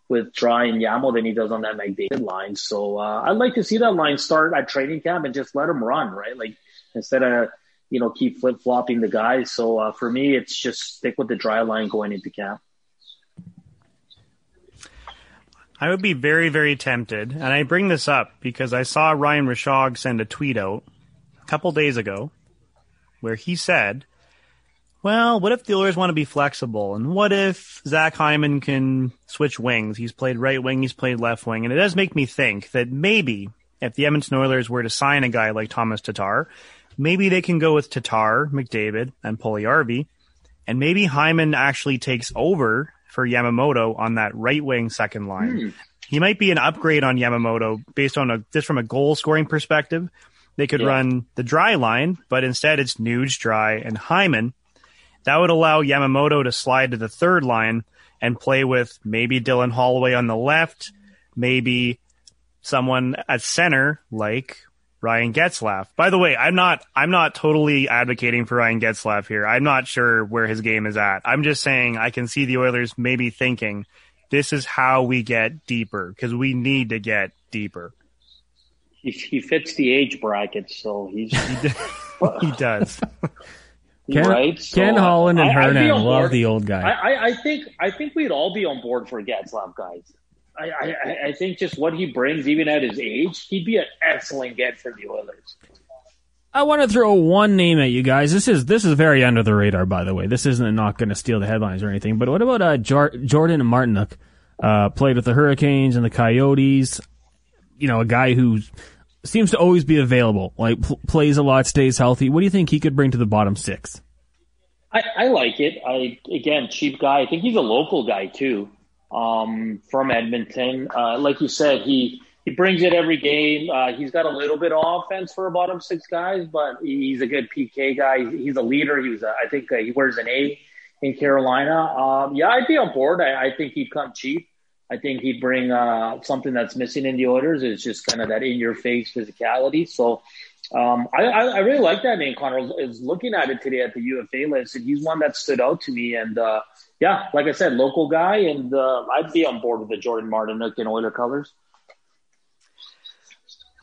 with Dry and Yamo than he does on that McDavid line. So uh, I'd like to see that line start at training camp and just let him run, right? Like instead of you know keep flip flopping the guys. So uh, for me, it's just stick with the dry line going into camp. I would be very, very tempted, and I bring this up because I saw Ryan Rishaug send a tweet out a couple days ago where he said, well, what if the Oilers want to be flexible? And what if Zach Hyman can switch wings? He's played right wing, he's played left wing. And it does make me think that maybe if the Edmonton Oilers were to sign a guy like Tomas Tatar, maybe they can go with Tatar, McDavid, and Puljujarvi. And maybe Hyman actually takes over for Yamamoto on that right wing second line. Hmm. He might be an upgrade on Yamamoto based on a just from a goal scoring perspective. They could yeah. run the dry line, but instead it's Nuge, Dry, and Hyman. That would allow Yamamoto to slide to the third line and play with maybe Dylan Holloway on the left, maybe someone at center like Ryan Getzlaf. By the way, I'm not I'm not totally advocating for Ryan Getzlaf here. I'm not sure where his game is at. I'm just saying I can see the Oilers maybe thinking this is how we get deeper because we need to get deeper. He, he fits the age bracket, so he's [LAUGHS] he does. [LAUGHS] Ken, right? So, Ken Holland and Hernan love the old guy. I, I, I, think I think we'd all be on board for Getzlaf, guys. I, I, I think just what he brings, even at his age, he'd be an excellent get for the Oilers. I want to throw one name at you guys. This is this is very under the radar, by the way. This isn't not going to steal the headlines or anything. But what about uh, Jordan Martinook? Uh, played with the Hurricanes and the Coyotes. You know, a guy who seems to always be available. Like pl- plays a lot, stays healthy. What do you think he could bring to the bottom six? I, I like it. I again, cheap guy. I think he's a local guy too um, from Edmonton. Uh, like you said, he he brings it every game. Uh, he's got a little bit of offense for a bottom six guys, but he's a good PK guy. He's a leader. He was, a, I think, uh, he wears an A in Carolina. Um, yeah, I'd be on board. I, I think he'd come cheap. I think he'd bring uh, something that's missing in the Oilers. It's just kind of that in your face physicality. So um, I, I, really like that name, Connor. I was looking at it today at the UFA list, and he's one that stood out to me. And uh, yeah, like I said, local guy, and uh, I'd be on board with the Jordan Martinook in Oiler colors.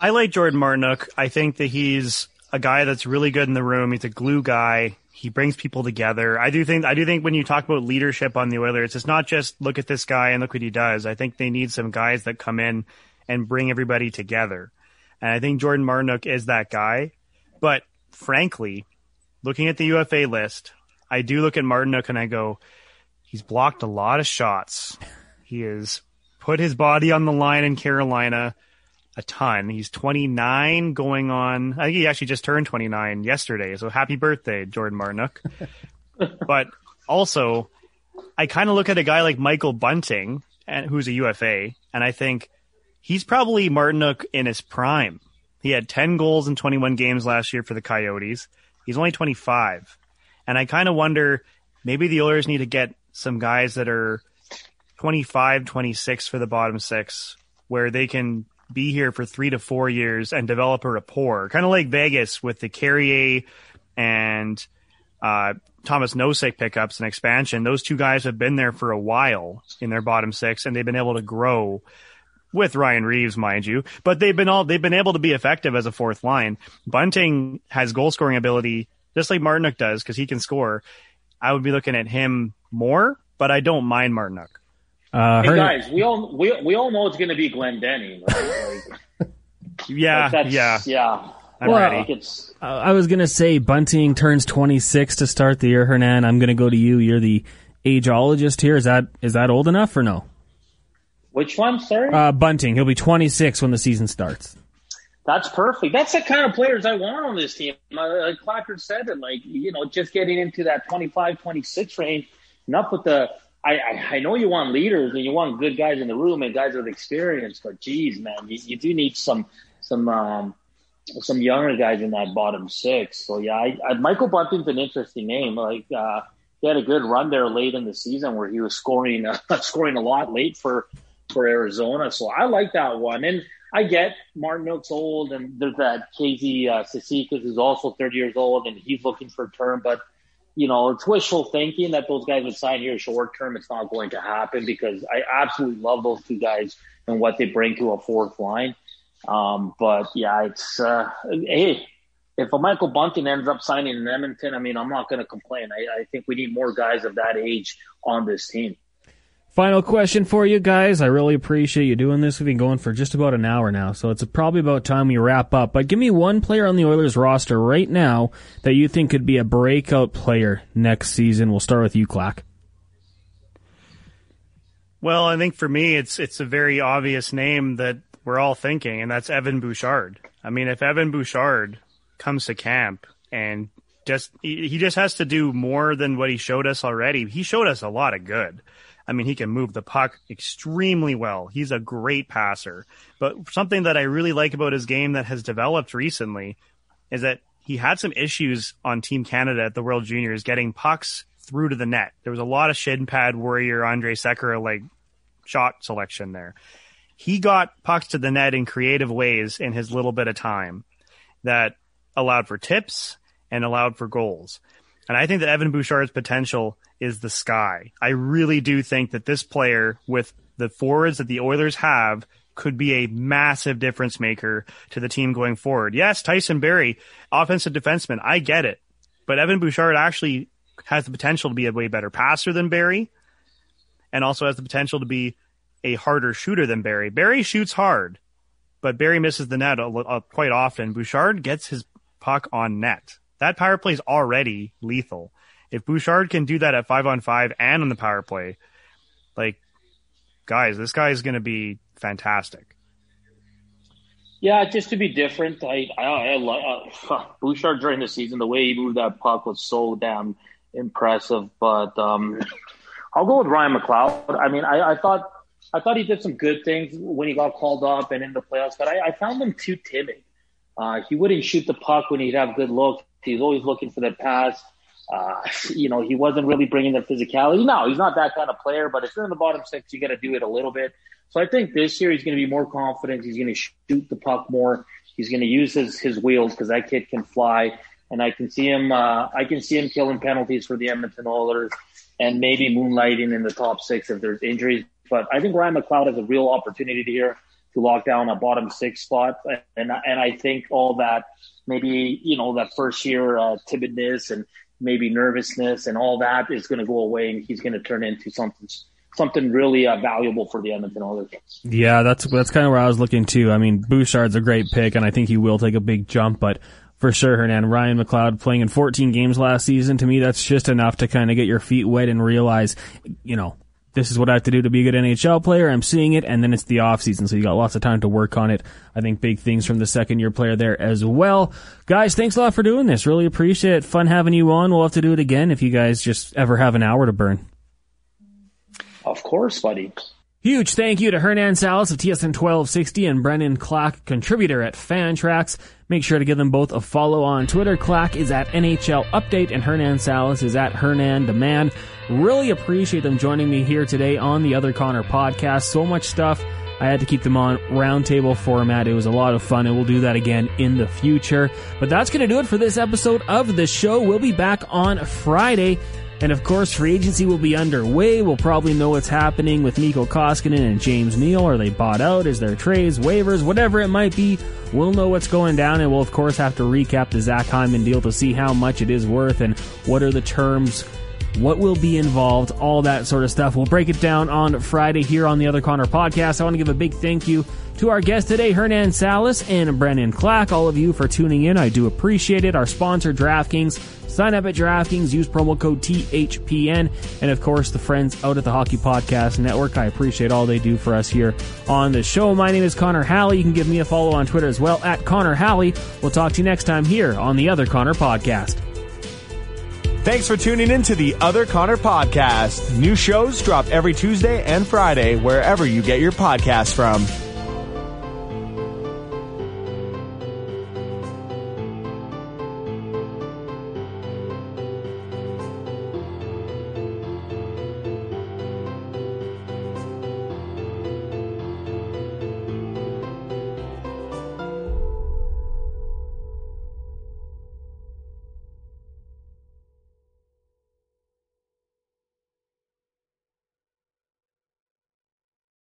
I like Jordan Martinook. I think that he's a guy that's really good in the room. He's a glue guy. He brings people together. I do think I do think when you talk about leadership on the Oilers, it's not just look at this guy and look what he does. I think they need some guys that come in and bring everybody together. And I think Jordan Martinook is that guy. But frankly, looking at the UFA list, I do look at Martinook and I go, He's blocked a lot of shots. He has put his body on the line in Carolina. a ton. He's 29 going on, I think he actually just turned 29 yesterday. So happy birthday, Jordan Martinook. [LAUGHS] but also, I kind of look at a guy like Michael Bunting, and who's a UFA, and I think he's probably Martinook in his prime. He had 10 goals in 21 games last year for the Coyotes. He's only 25. And I kind of wonder maybe the Oilers need to get some guys that are 25, 26 for the bottom six, where they can be here for three to four years and develop a rapport, kind of like Vegas with the Carrier and uh, Tomas Nosek pickups and expansion. Those two guys have been there for a while in their bottom six, and they've been able to grow with Ryan Reaves, mind you. But they've been all they've been able to be effective as a fourth line. Bunting has goal scoring ability just like Martinook does because he can score. I would be looking at him more, but I don't mind Martinook. Uh, hey guys, we all we, we all know it's going to be Glendening. Right? Like, [LAUGHS] yeah, like yeah, yeah. I'm well, ready. I was gonna say Bunting turns 26 to start the year. Hernan, I'm gonna go to you. You're the ageologist here. Is that is that old enough or no? Which one, sir? Uh, Bunting. He'll be 26 when the season starts. That's perfect. That's the kind of players I want on this team. Like Clacker said it, like, you know, just getting into that 25, 26 range. Enough with the, I, I, I know you want leaders and you want good guys in the room and guys with experience, but geez, man, you, you do need some, some, um, some younger guys in that bottom six. So yeah, I, I, Michael Bunting's an interesting name. Like, uh, he had a good run there late in the season where he was scoring, uh, [LAUGHS] scoring a lot late for, for Arizona. So I like that one. And, I get Martinook's old, and there's that Casey uh, Cizikas who's also 30 years old, and he's looking for a term. But you know, it's wishful thinking that those guys would sign here short term. It's not going to happen because I absolutely love those two guys and what they bring to a fourth line. Um, but yeah, it's uh, hey, if a Michael Bunting ends up signing in Edmonton, I mean, I'm not going to complain. I, I think we need more guys of that age on this team. Final question for you guys. I really appreciate you doing this. We've been going for just about an hour now, so it's probably about time we wrap up. But give me one player on the Oilers roster right now that you think could be a breakout player next season. We'll start with you, Klak. Well, I think for me, it's it's a very obvious name that we're all thinking, and that's Evan Bouchard. I mean, if Evan Bouchard comes to camp and just he just has to do more than what he showed us already. He showed us a lot of good. I mean, he can move the puck extremely well. He's a great passer. But something that I really like about his game that has developed recently is that he had some issues on Team Canada at the World Juniors getting pucks through to the net. There was a lot of shin pad warrior Andrej Sekera like shot selection there. He got pucks to the net in creative ways in his little bit of time that allowed for tips and allowed for goals. And I think that Evan Bouchard's potential is the sky. I really do think that this player, with the forwards that the Oilers have, could be a massive difference maker to the team going forward. Yes, Tyson Barrie, offensive defenseman, I get it. But Evan Bouchard actually has the potential to be a way better passer than Barrie and also has the potential to be a harder shooter than Barrie. Barrie shoots hard, but Barrie misses the net a, a, uh, quite often. Bouchard gets his puck on net. That power play is already lethal. If Bouchard can do that at five on five and on the power play, like, guys, this guy is going to be fantastic. Yeah, just to be different. I I, I love uh, [LAUGHS] Bouchard during the season. The way he moved that puck was so damn impressive. But um, [LAUGHS] I'll go with Ryan McLeod. I mean, I, I thought I thought he did some good things when he got called up and in the playoffs, but I, I found him too timid. Uh, he wouldn't shoot the puck when he'd have good looks. He's always looking for that pass. Uh, [LAUGHS] you know, he wasn't really bringing the physicality. No, he's not that kind of player, but if you're in the bottom six, you got to do it a little bit. So I think this year he's going to be more confident. He's going to shoot the puck more. He's going to use his, his wheels because that kid can fly. And I can see him, uh, I can see him killing penalties for the Edmonton Oilers and maybe moonlighting in the top six if there's injuries. But I think Ryan McLeod has a real opportunity here to lock down a bottom six spot. And, and I think all that maybe, you know, that first year uh, timidness and maybe nervousness and all that is going to go away and he's going to turn into something something really uh, valuable for the Edmonton Oilers. Yeah, that's that's kind of where I was looking too. I mean, Bouchard's a great pick, and I think he will take a big jump, but for sure, Hernan Ryan McLeod playing in 14 games last season. To me, that's just enough to kind of get your feet wet and realize, you know, this is what I have to do to be a good NHL player. I'm seeing it, and then it's the off season, so you got lots of time to work on it. I think big things from the second year player there as well. Guys, thanks a lot for doing this. Really appreciate it. Fun having you on. We'll have to do it again if you guys just ever have an hour to burn. Of course, buddy. Huge thank you to Hernan Salas of TSN 1260 and Brennan Klak, contributor at Fantrax. Make sure to give them both a follow on Twitter. Klak is at NHL Update and Hernan Salas is at Hernan Demand. Really appreciate them joining me here today on the Other Connor podcast. So much stuff. I had to keep them on roundtable format. It was a lot of fun, and we'll do that again in the future. But that's going to do it for this episode of the show. We'll be back on Friday and of course, free agency will be underway. We'll probably know what's happening with Mikko Koskinen and James Neal. Are they bought out? Is there trades, waivers, whatever it might be? We'll know what's going down, and we'll of course have to recap the Zach Hyman deal to see how much it is worth and what are the terms what will be involved, all that sort of stuff. We'll break it down on Friday here on the Other Connor podcast. I want to give a big thank you to our guests today, Hernan Salas and Brennan Klak, all of you for tuning in. I do appreciate it. Our sponsor, DraftKings. Sign up at DraftKings, use promo code THPN, and of course, the friends out at the Hockey Podcast Network. I appreciate all they do for us here on the show. My name is Connor Halley. You can give me a follow on Twitter as well at Connor Halley. We'll talk to you next time here on the Other Connor Podcast. Thanks for tuning in to the Other Connor podcast. New shows drop every Tuesday and Friday wherever you get your podcasts from.